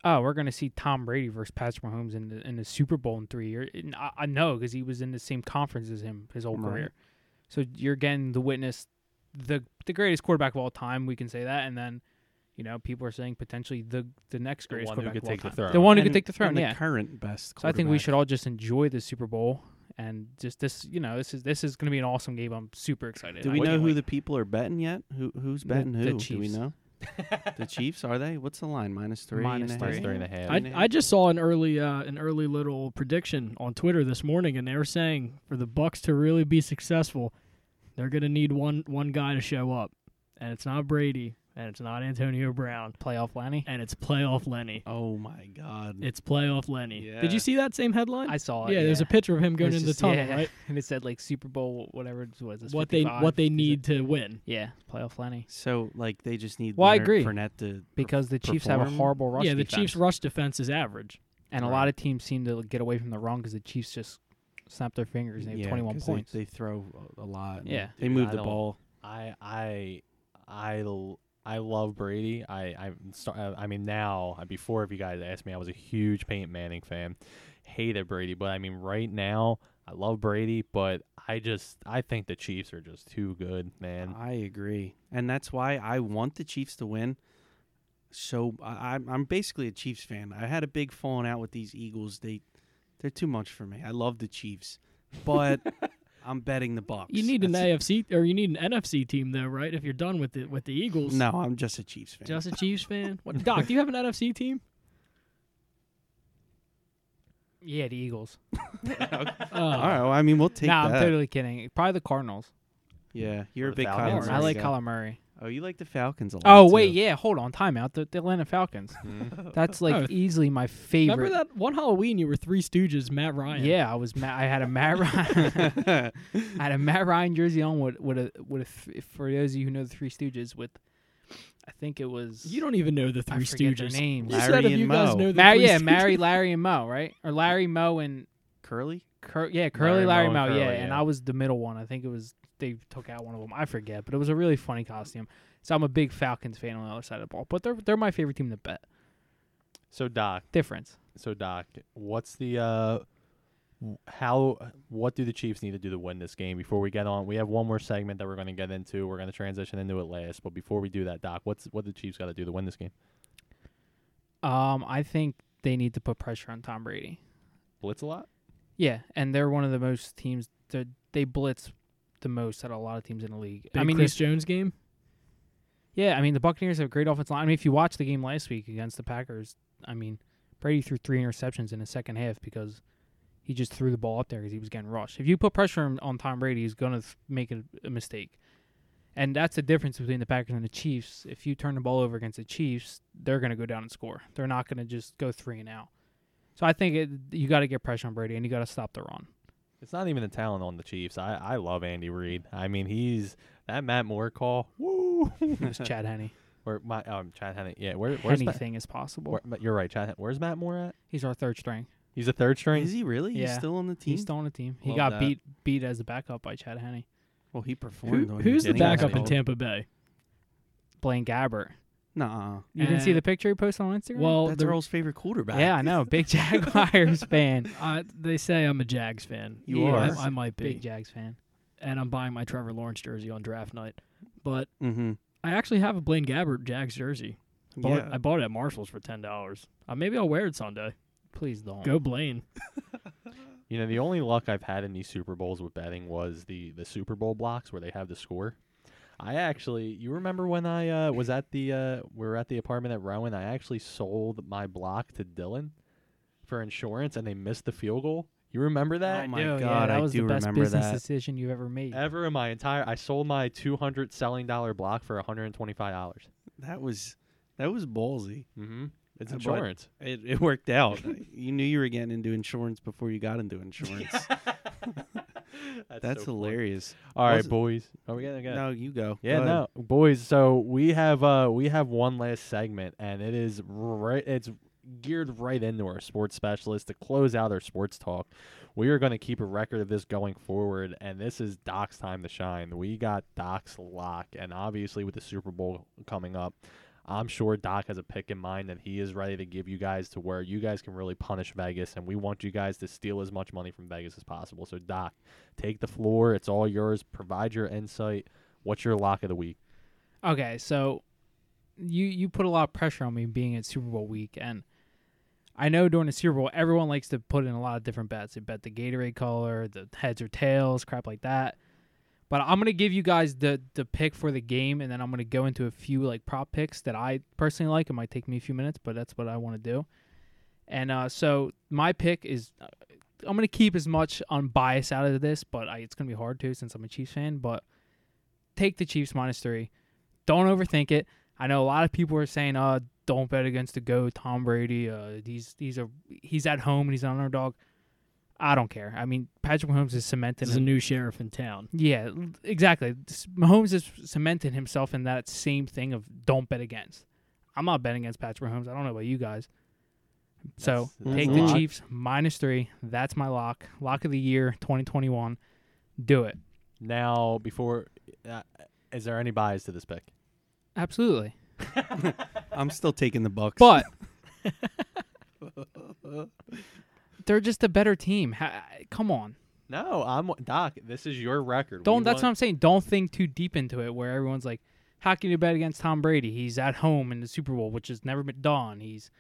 oh, we're going to see Tom Brady versus Patrick Mahomes in the in the Super Bowl in three years, and I, I know because he was in the same conference as him his whole Right. career. So you're getting the witness the the greatest quarterback of all time. We can say that, and then. You know, people are saying potentially the the next The greatest one who quarterback could take the time. throne. The one who could take the throne, and the current best. So I think we should all just enjoy the Super Bowl and just this. You know, this is this is going to be an awesome game. I'm super excited. Do I we know who wait. the people are betting yet? Who who's The- betting the who? Do we know? [LAUGHS] the Chiefs are they? What's the line? Minus three. Minus and a Minus three and a half. I, Three and a I just saw an early uh, an early little prediction on Twitter this morning, and they were saying for the Bucks to really be successful, they're gonna need one one guy to show up, and it's not Brady, and it's not Antonio Brown, playoff Lenny? and it's playoff Lenny. Oh my God! It's playoff Lenny. Did you see that same headline? I saw it. yeah, there's a picture of him going It's in the just- tunnel, yeah. right? [LAUGHS] and it said like Super Bowl, whatever it was. What they 55. what they Is it- need to win. Yeah, playoff Lenny. so like they just need. Well, I agree. Fournette to Because the Chiefs have a horrible rush. yeah, the defense. Chiefs' rush defense is average. and a lot of teams seem to get away from the run because the Chiefs just snap their fingers and they have Yeah, 21 'cause they- points. They, throw a a lot. Yeah. they move I the don't- ball. I I I l- I love Brady. I I start, I mean now uh, before if you guys asked me, I was a huge Peyton Manning fan. Hated Brady, but I mean right now I love Brady, but I just I think the Chiefs are just too good, man. I agree, and that's why I want the Chiefs to win. So I, I'm I'm basically a Chiefs fan. I had a big falling out with these Eagles. They they're too much for me. I love the Chiefs, but [LAUGHS] I'm betting the Bucks. You need an That's- AFC or you need an NFC team though, right? If you're done with the with the Eagles. No, I'm just a Chiefs fan. Just a Chiefs fan. [LAUGHS] What, Doc, do you have an NFC team? yeah, the Eagles. [LAUGHS] Oh, All right. Well, I mean, we'll take nah, that. I'm totally kidding. Probably the Cardinals. yeah, you're Or a the big Kyler Falcons. Murray I like guy. Kyler Murray. Oh, you like the Falcons a lot. Oh too. wait, yeah. Hold on, timeout. The, the Atlanta Falcons. Mhm. [LAUGHS] [LAUGHS] That's like Oh, easily my favorite. Remember that one Halloween you were Three Stooges, Matt Ryan. Yeah, I was. Ma- I had a Matt Ryan. [LAUGHS] I had a Matt Ryan jersey on with with a with a th- for those of you who know the Three Stooges with, I think it was. You don't even know the Three forget Stooges. their names. You Larry said if and you guys know the Mar- Three yeah, Stooges- Mary, Larry, and Moe, right? Or Larry, Moe, and Curly. Cur- yeah, Curly, Larry, Larry, Moe, Mo, and yeah. Curly, And. I was the middle one. I think it was they took out one of them. I forget, but it was a really funny costume. So I'm a big Falcons fan on the other side of the ball. But they're they're my favorite team to bet. So Doc, Difference. so Doc, what's the uh how what do the Chiefs need to do to win this game before we get on? We have one more segment that we're going to get into. We're going to transition into it last, but before we do that, Doc, what's what the Chiefs got to do to win this game? Um, I think they need to put pressure on Tom Brady. Blitz a lot? Yeah, and they're one of the most teams that they blitz the most out of a lot of teams in the league. Big I mean, Chris Jones game. yeah, I mean the Buccaneers have a great offensive line. I mean, if you watch the game last week against the Packers, I mean Brady threw three interceptions in the second half because he just threw the ball up there because he was getting rushed. If you put pressure on, Tom Brady, he's gonna th- make a, a mistake, and that's the difference between the Packers and the Chiefs. If you turn the ball over against the Chiefs, they're gonna go down and score. They're not gonna just go three and out. So I think it, you got to get pressure on Brady and you got to stop the run. It's not even the talent on the Chiefs. I, I love Andy Reid. I mean, he's that Matt Moore call. Woo! [LAUGHS] It's Chad Henne. Or my um Chad Henne. Yeah, where, where's Matt, Anything is possible. where, but you're right, Chad. Where's Matt Moore at? He's our third string. He's a third string. Is he really? He's still on the team. He's still on the team. He got that. beat beat as a backup by Chad Henne. well, he performed. Who, when he who's the backup in. Tampa Bay? Blaine Gabbert. Nah, You didn't see the picture he posted on Instagram? Well, that's the- Earl's favorite quarterback. yeah, I know. Big [LAUGHS] Jaguars fan. [LAUGHS] Uh, they say I'm a Jags fan. You Yeah, are. I, I might be, Big Jags fan. and I'm buying my Trevor Lawrence jersey on draft night. But Mm-hmm. I actually have a Blaine Gabbert Jags jersey. Bought, Yeah. I bought it at Marshalls for ten dollars. Uh, maybe I'll wear it Sunday. Please don't. Go Blaine. [LAUGHS] You know, the only luck I've had in these Super Bowls with betting was the the Super Bowl blocks where they have the score. I actually, you remember when I uh, was at the uh, we were at the apartment at Rowan? I actually sold my block to Dylan for insurance, and they missed the field goal. You remember that? Oh my Yo, yeah, God, that I was do the best remember business that. decision you've ever made. Ever in my entire, I sold my two hundred selling dollar block for one hundred and twenty five dollars. That was that was ballsy. Mm-hmm. It's Uh, insurance. It, it worked out. [LAUGHS] you knew you were getting into insurance before you got into insurance. [LAUGHS] [LAUGHS] [LAUGHS] That's so funny. hilarious. All right, Was it- boys. Are we gonna get? No, you go. Yeah, Go ahead. no, boys. So we have uh we have one last segment, and it is right. It's geared right into our sports specialist to close out our sports talk. We are going to keep a record of this going forward, and this is Doc's time to shine. We got Doc's lock, and obviously with the Super Bowl coming up, I'm sure Doc has a pick in mind that he is ready to give you guys to where you guys can really punish Vegas, and we want you guys to steal as much money from Vegas as possible. So Doc, take the floor. It's all yours. Provide your insight. What's your lock of the week? Okay, so you you put a lot of pressure on me being at Super Bowl week, and I know during the Super Bowl everyone likes to put in a lot of different bets. They bet the Gatorade color, the heads or tails, crap like that. But I'm gonna give you guys the the pick for the game, and then I'm gonna go into a few like prop picks that I personally like. It might take me a few minutes, but that's what I want to do. And uh, so my pick is uh, I'm gonna keep as much unbiased out of this, but I, it's gonna be hard to since I'm a Chiefs fan. But take the Chiefs minus three. Don't overthink it. I know a lot of people are saying, "Uh, don't bet against the go Tom Brady. Uh, he's he's a he's at home and he's an underdog." I don't care. I mean, Patrick Mahomes is cemented. There's a new sheriff in town. Yeah, exactly. S- Mahomes has cemented himself in that same thing of don't bet against. I'm not betting against Patrick Mahomes. I don't know about you guys. So That's- take that's the a lot. Chiefs minus three. That's my lock. Lock of the year, 2021. Do it. Now, before, uh, is there any bias to this pick? Absolutely. [LAUGHS] I'm still taking the Bucks. But [LAUGHS] they're just a better team. Ha- come on. No, I'm Doc. This is your record. Don't. We that's what I'm saying. Don't think too deep into it. Where everyone's like, "How can you bet against Tom Brady? He's at home in the Super Bowl, which has never been done. He's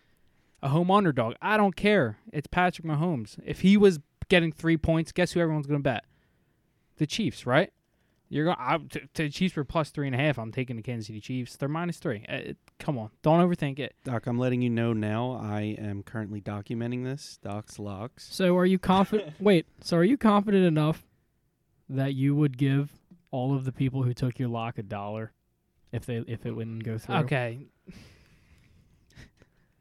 a home underdog. I don't care. It's Patrick Mahomes. If he was getting three points, guess who everyone's going to bet? The Chiefs, right? You're going I, to, to the Chiefs for plus three and a half. I'm taking the Kansas City Chiefs. They're minus three. Uh, come on, don't overthink it. Doc, I'm letting you know now. I am currently documenting this. Doc's locks. So are you confident? [LAUGHS] wait. So are you confident enough that you would give all of the people who took your lock a dollar if they if it wouldn't go through? Okay,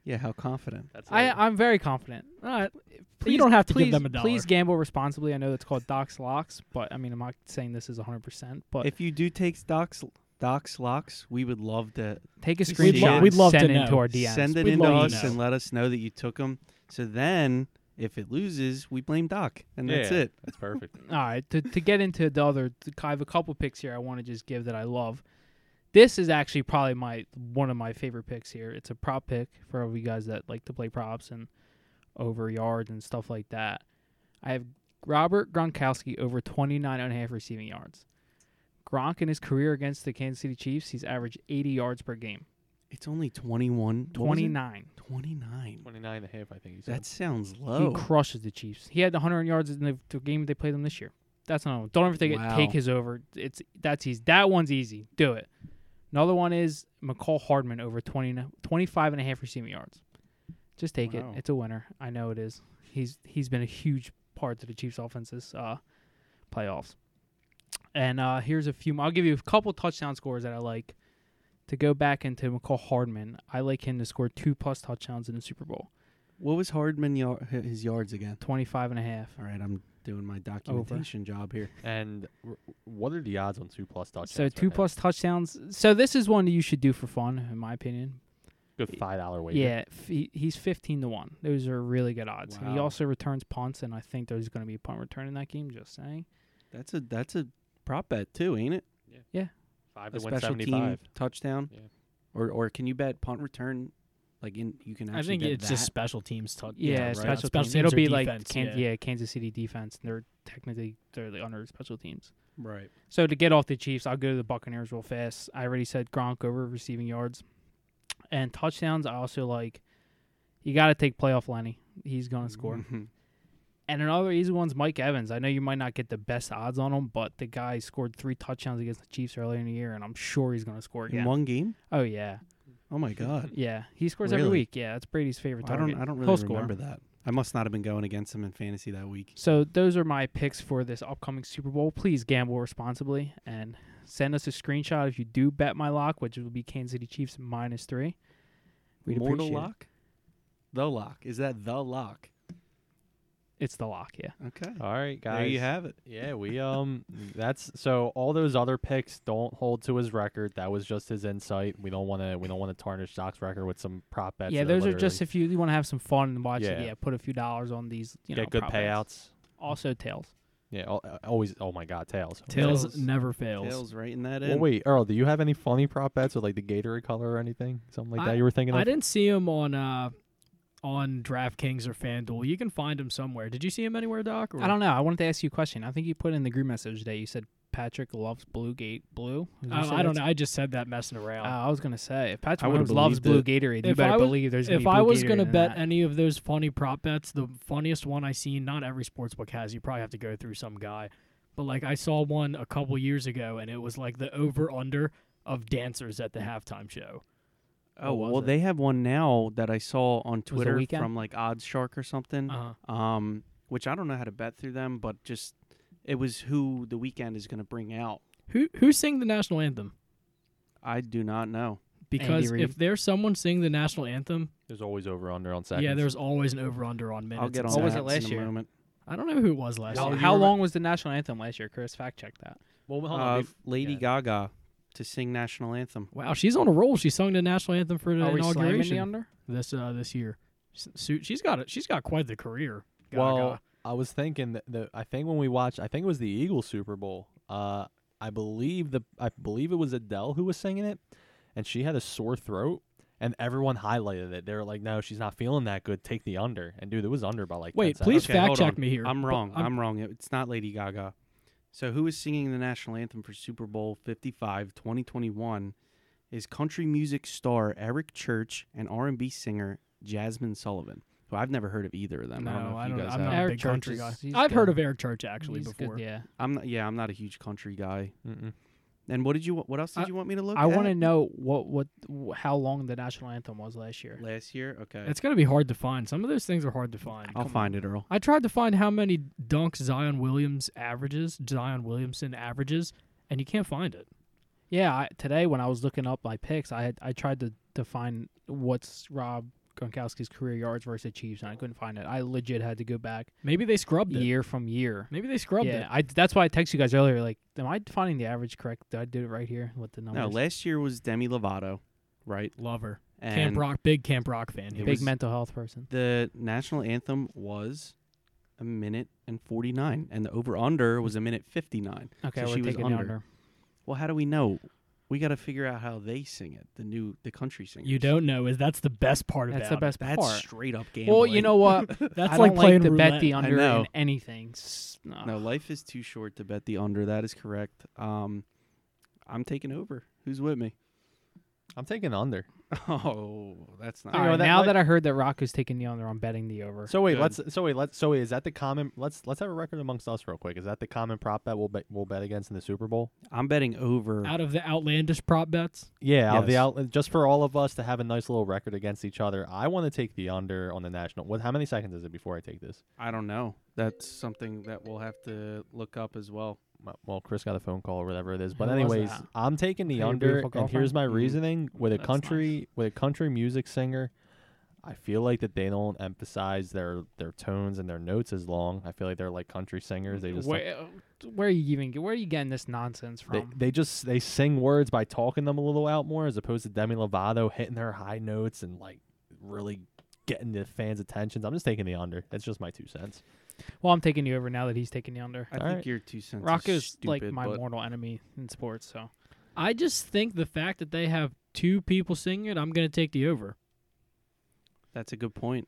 Yeah, how confident? That's I it. I'm very confident. Uh, All right. Please, you don't have to please, give them a dollar. Please gamble responsibly. I know that's called Doc's Locks, but I mean, I'm not saying this is 100%. But if you do take Doc's Doc's locks, we would love to take a We'd screenshot. lo- we'd love to send to it into our DMs. send it We'd into us and let us know that you took them. So then, if it loses, we blame Doc, and that's Yeah, it. That's perfect. All right, to to get into the other, I have a couple picks here I want to just give that I love. This is actually probably my one of my favorite picks here. It's a prop pick for all you guys that like to play props and over yards and stuff like that. I have Robert Gronkowski over 29 and a half receiving yards. Gronk in his career against the Kansas City Chiefs, he's averaged 80 yards per game. It's only 21. what was it? 29. 29. 29 and a half, I think you said. That sounds low. He crushes the Chiefs. He had 100 yards in the, the game they played them this year. That's not. Don't ever think Wow. it. Take his over. It's that's easy. That one's easy. Do it. Another one is Mecole Hardman over 20, 25 and a half receiving yards. Just take Wow. it. It's a winner. I know it is. He's he's been a huge part to the Chiefs' offenses uh, playoffs. And uh, here's a few. I'll give you a couple touchdown scores that I like. To go back into Mecole Hardman, I like him to score two plus touchdowns in the Super Bowl. What was Hardman yar- his yards again? 25 and a half. All right, I'm doing my documentation job here. and r- what are the odds on two plus touchdowns? So right two now? plus touchdowns. So this is one you should do for fun, in my opinion. Good five dollar wager. Yeah, f- he's fifteen to one. Those are really good odds. And he also returns punts, and I think there's going to be a punt return in that game. Just saying. That's a that's a prop bet too, ain't it? Yeah. Yeah. Five A to win special team touchdown. Yeah. Or or can you bet punt return? Like in you can actually I think it's that? just special teams. Talk, Yeah, right? special, Special teams. teams It'll be like defense, Kan- yeah. yeah. Kansas City defense. And they're technically they're like under special teams. right. So to get off the Chiefs, I'll go to the Buccaneers real fast. I already said Gronk over receiving yards and touchdowns. I also like. You got to take playoff Lenny. He's gonna score. Mhm. And another easy one's Mike Evans. I know you might not get the best odds on him, but the guy scored three touchdowns against the Chiefs earlier in the year, and I'm sure he's going to score In one game? Oh yeah, Oh my god. yeah. He scores every Really? week. Yeah, that's Brady's favorite I target. don't I don't He'll really score. remember that. I must not have been going against him in fantasy that week. So those are my picks for this upcoming Super Bowl. Please gamble responsibly and send us a screenshot if you do bet my lock, which will be Kansas City Chiefs minus three. We'd Mortal appreciate it. lock? The lock. Is that the lock? It's the lock. Yeah. Okay. All right, guys. There you have it. [LAUGHS] Yeah, we um that's so all those other picks don't hold to his record. That was just his insight. We don't want to we don't want to tarnish Doc's record with some prop bets. yeah, those are just literally if you, want to have some fun and watch it. Yeah. Yeah, put a few dollars on these. You know, get good prop bets. payouts. Also tails. Yeah, uh, always. Oh my God, tails. Tails, Tails- never fails. Tails right in that in. Well, wait, Earl, do you have any funny prop bets with like the Gatorade color or anything, something like I- that you were thinking I of? didn't see him on uh on DraftKings or FanDuel. You can find him somewhere. Did you see him anywhere, Doc? Or? I don't know. I wanted to ask you a question. I think you put in the group message today. You said Patrick loves Blue Gate Blue. Did you I, don't know. I just said that messing Uh, around. I was gonna say if Patrick Mahomes loves Blue it. Gatorade, you If better I was- believe there's gonna if be I was Gatorade gonna bet that. any of those funny prop bets, the funniest one I seen, not every sportsbook has. You probably have to go through some guy, but like I saw one a couple years ago, and it was like the over under of dancers at the halftime show. Oh well, it? they have one now that I saw on Twitter from like Odds Shark or something. Uh-huh. Um, which I don't know how to bet through them, but just it was who the Weeknd is going to bring out. Who who sang the national anthem? I do not know. Because if there's someone singing the national anthem, There's always over under on seconds. yeah, there's always an over under on minutes. I'll get on What was it last year? moment. I don't know who it was last How, year. how long was the national anthem last year, Chris? Fact check that. Well, hold Uh, on. bef- Lady yeah. Gaga to sing national anthem. Wow, she's on a roll. She sung the national anthem for the Are we slamming inauguration the under? this uh this year. S- Su- She's got it. She's got quite the career. Well, I was thinking that the I think when we watched, I think it was the Eagles Super Bowl. Uh, I believe the I believe it was Adele who was singing it, and she had a sore throat, and everyone highlighted it. They were like, "No, she's not feeling that good. Take the under." And dude, it was under by like. Wait, seconds. please Okay, fact check on. me here. I'm wrong. I'm- I'm, wrong. It's not Lady Gaga. So who is singing the national anthem for Super Bowl 55 2021 is country music star Eric Church and R&B singer Jazmine Sullivan, who I've never heard of either of them. I don't No, know if I you don't- guys I'm have. not a Eric big Church country is- guy. he's I've heard of Eric Church actually He's before. Good, yeah. I'm not, yeah, I'm not a huge country guy. Mm-mm. And what did you what else did I- you want me to look I want to know what what how long the national anthem was last year. last year. Okay. It's gonna be hard to find. Some of those things are hard to find. I'll Come on. find it, Earl. I tried to find how many dunks Zion Williams averages, Zion Williamson averages, and you can't find it. Yeah, I, today when I was looking up my picks, I had I tried to to find what's Rob Gronkowski's career yards versus the Chiefs, and I couldn't find it. I legit had to go back Maybe they scrubbed it. year from year. Maybe they scrubbed yeah, it. I that's why I texted you guys earlier. Like, am I finding the average correct? Did I do it right here with the numbers? No, last year was Demi Lovato, right? Lover. And Camp Rock, big Camp Rock fan. It Big was- mental health person. the national anthem was a minute and 49 and the over under was a minute 59 Okay, so we're she was taking under. the under. well how do we know we got to figure out how they sing it the new the country singers You don't know is that's the best part about it. That's the it. best that's straight up gambling Well, you know what? [LAUGHS] That's I like don't playing like to bet the under know. in anything. S- no. no life is too short to bet the under that is correct um i'm taking over who's with me I'm taking the under. [LAUGHS] oh that's not All right, that now might- that I heard that Rocco's taking the under, I'm betting the over. So wait, Good. let's. So wait, let's. So wait, is that the common? Let's let's have a record amongst us real quick. Is that the common prop bet we'll bet we'll bet against in the Super Bowl? i'm betting over Out of the outlandish prop bets, Yeah, of the Yes. out, just for all of us to have a nice little record against each other. I want to take the under on the national. What? How many seconds is it before I take this? i don't know that's something that we'll have to look up as well Well- Chris got a phone call or whatever it is. But Who anyways. I'm taking the under, beautiful and here's my? Mhm. reasoning with a That's country with a country music singer. I feel like that they don't emphasize their their tones and their notes as long. I feel like they're like country singers. They just don't- where, where are you even? Where are you getting this nonsense They, from? they just they sing words by talking them a little out more as opposed to Demi Lovato hitting her high notes and like really getting the fans' attentions. I'm just taking the under. That's just my two cents. Well, I'm taking you over now that he's taking the under. i All think right. your two cents Rocco's is like my but mortal enemy in sports, so I just think the fact that they have two people singing it, I'm gonna take the over. that's a good point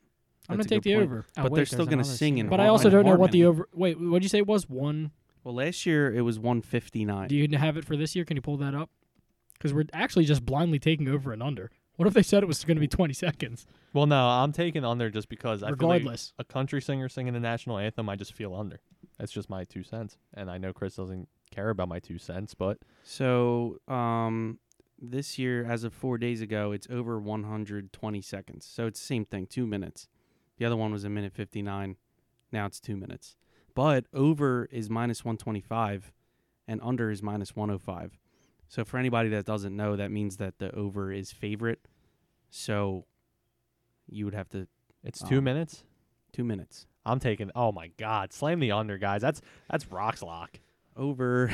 I'm gonna take the point. over. Oh, But wait, they're still gonna sing in. But I also don't know what the over. Wait, what did you say it was one? well last year it was 159 Do you have it for this year? Can you pull that up? Because we're actually just blindly taking over and under. What if they said it was going to be 20 seconds? Well, no, I'm taking under just because I feel like Regardless, a country singer singing the national anthem, I just feel under. That's just my two cents, and I know Chris doesn't care about my two cents, but So, um, this year, as of four days ago, it's over 120 seconds. So it's the same thing, two minutes. The other one was a minute 59. Now it's two minutes. But over is minus 125, and under is minus 105. So for anybody that doesn't know, that means that the over is favorite. So you would have to it's two Um, minutes. two minutes I'm taking. Oh my God, slam the under, guys. That's that's rocks lock. over.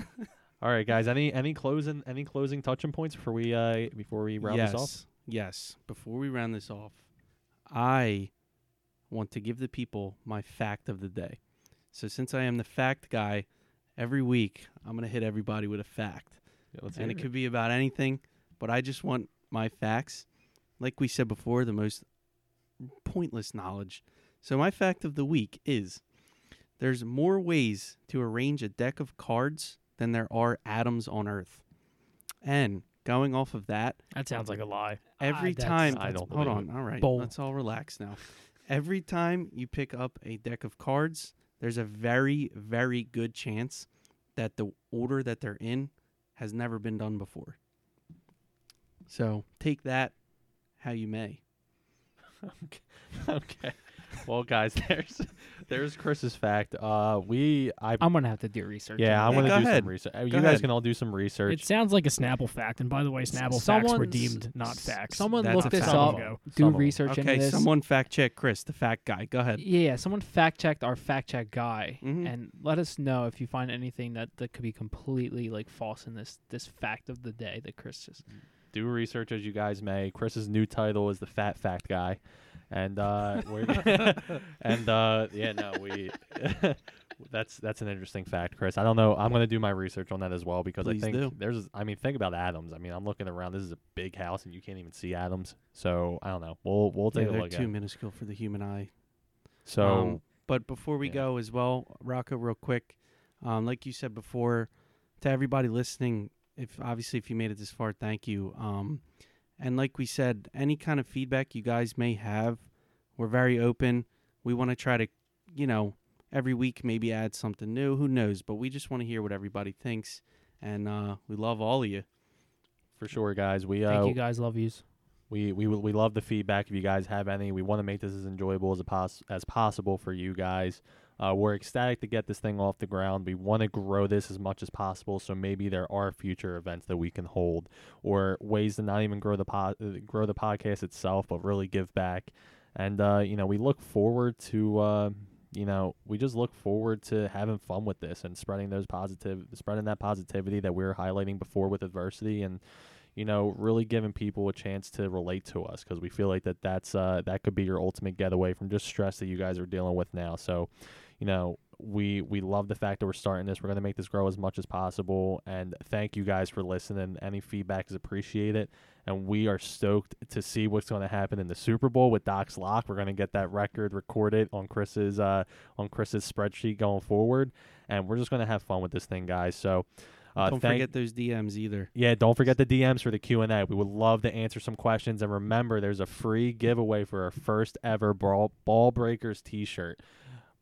[LAUGHS] All right, guys. Any any closing any closing touching points before we uh before we round yes, this off? Yes. Before we round this off, I want to give the people my fact of the day. So since I am the fact guy, every week I'm gonna hit everybody with a fact, Yeah, let's and hear it could be about anything. But I just want my facts, like we said before, the most pointless knowledge. So my fact of the week is: there's more ways to arrange a deck of cards than there are atoms on Earth. And going off of that, that sounds like a lie. Every that's- time, I don't hold believe on. All right, Bold. let's all relax now. Every time you pick up a deck of cards, there's a very, very good chance that the order that they're in has never been done before. So take that how you may. [LAUGHS] okay. Well, guys, [LAUGHS] there's there's Chris's fact. Uh, we I I'm gonna have to do research. yeah, I'm on Yeah, gonna go do ahead. some research. Uh, you Go guys ahead. can all do some research. It sounds like a Snapple fact, and by the way, S- Snapple facts were someone's- deemed not facts. Someone That's look a this fact. up. Ago. Do Some of 'em. research into Okay, this. someone fact check Chris, the fact guy. Go ahead. Yeah, someone fact checked our fact check guy, Mhm. and let us know if you find anything that, that could be completely like false in this this fact of the day that Chris just. do research as you guys may. Chris's new title is the Fat Fact Guy, and uh, [LAUGHS] we're [LAUGHS] and uh, yeah, no, we. [LAUGHS] that's that's an interesting fact, Chris. I don't know. I'm gonna do my research on that as well because Please I think do. there's. I mean, think about atoms. I mean, I'm looking around. This is a big house, and you can't even see atoms. So I don't know. We'll we'll Yeah, take a they're too at. minuscule for the human eye. So Um, but before we yeah. go as well, Rocco, real quick, um, like you said before, to everybody listening, if obviously if you made it this far, thank you. Um, and like we said, any kind of feedback you guys may have, we're very open. We want to try to, you know, every week maybe add something new. Who knows? But we just want to hear what everybody thinks, and uh, we love all of you. for sure, guys. We uh, Thank you guys. Love yous. We we we love the feedback. If you guys have any, we want to make this as enjoyable as a pos- as possible for you guys. Uh, we're ecstatic to get this thing off the ground. We want to grow this as much as possible. So maybe there are future events that we can hold, or ways to not even grow the pod, grow the podcast itself, but really give back. And uh, you know, we look forward to uh, you know, we just look forward to having fun with this and spreading those positive, spreading that positivity that we were highlighting before with adversity and you know, really giving people a chance to relate to us because we feel like that that's uh, that could be your ultimate getaway from just stress that you guys are dealing with now. So, you know, we we love the fact that we're starting this. We're gonna make this grow as much as possible, and thank you guys for listening. Any feedback is appreciated, and we are stoked to see what's going to happen in the Super Bowl with Doc's Lock. We're gonna get that record recorded on Chris's uh, on Chris's spreadsheet going forward, and we're just gonna have fun with this thing, guys. So. Uh, Don't thank- forget those DMs either. yeah, don't forget the DMs for the Q and A. We would love to answer some questions. And remember, there's a free giveaway for our first ever Ball, Ball Breakers T-shirt,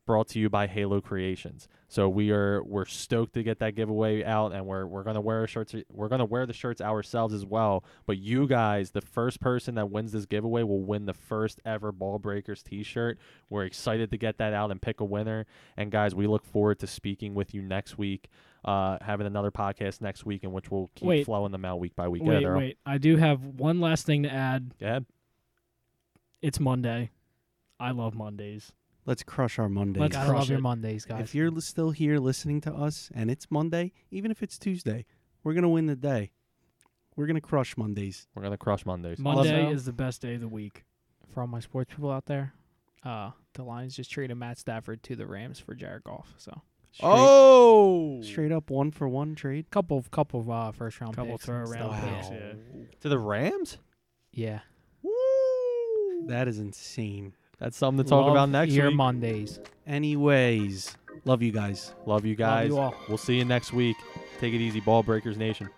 brought to you by Halo Creations. So we are we're stoked to get that giveaway out, and we're we're gonna wear shirts. We're gonna wear the shirts ourselves as well. But you guys, the first person that wins this giveaway will win the first ever Ball Breakers T-shirt. We're excited to get that out and pick a winner. And guys, we look forward to speaking with you next week. Uh, having another podcast next week in which we'll keep Wait. flowing them out week by week. Wait, yeah, wait. I do have one last thing to add. Yeah. It's Monday. I love Mondays. Let's crush our Mondays. Let's Gotta crush love your. Mondays, guys. If you're still here listening to us and it's Monday, even if it's Tuesday, we're gonna win the day. We're gonna crush Mondays. We're gonna crush Mondays. Monday Also- is the best day of the week. For all my sports people out there, uh, the Lions just traded Matt Stafford to the Rams for Jared Goff. So Straight, oh, straight up one for one trade. couple of couple of uh, first round Couple picks. throw and around picks, Yeah. yeah. to the Rams. Yeah. Woo! That is insane. That's something to talk Love about next year week. Mondays. Anyways, love you guys. Love you guys. you all. We'll see you next week. Take it easy, Ball Breakers Nation.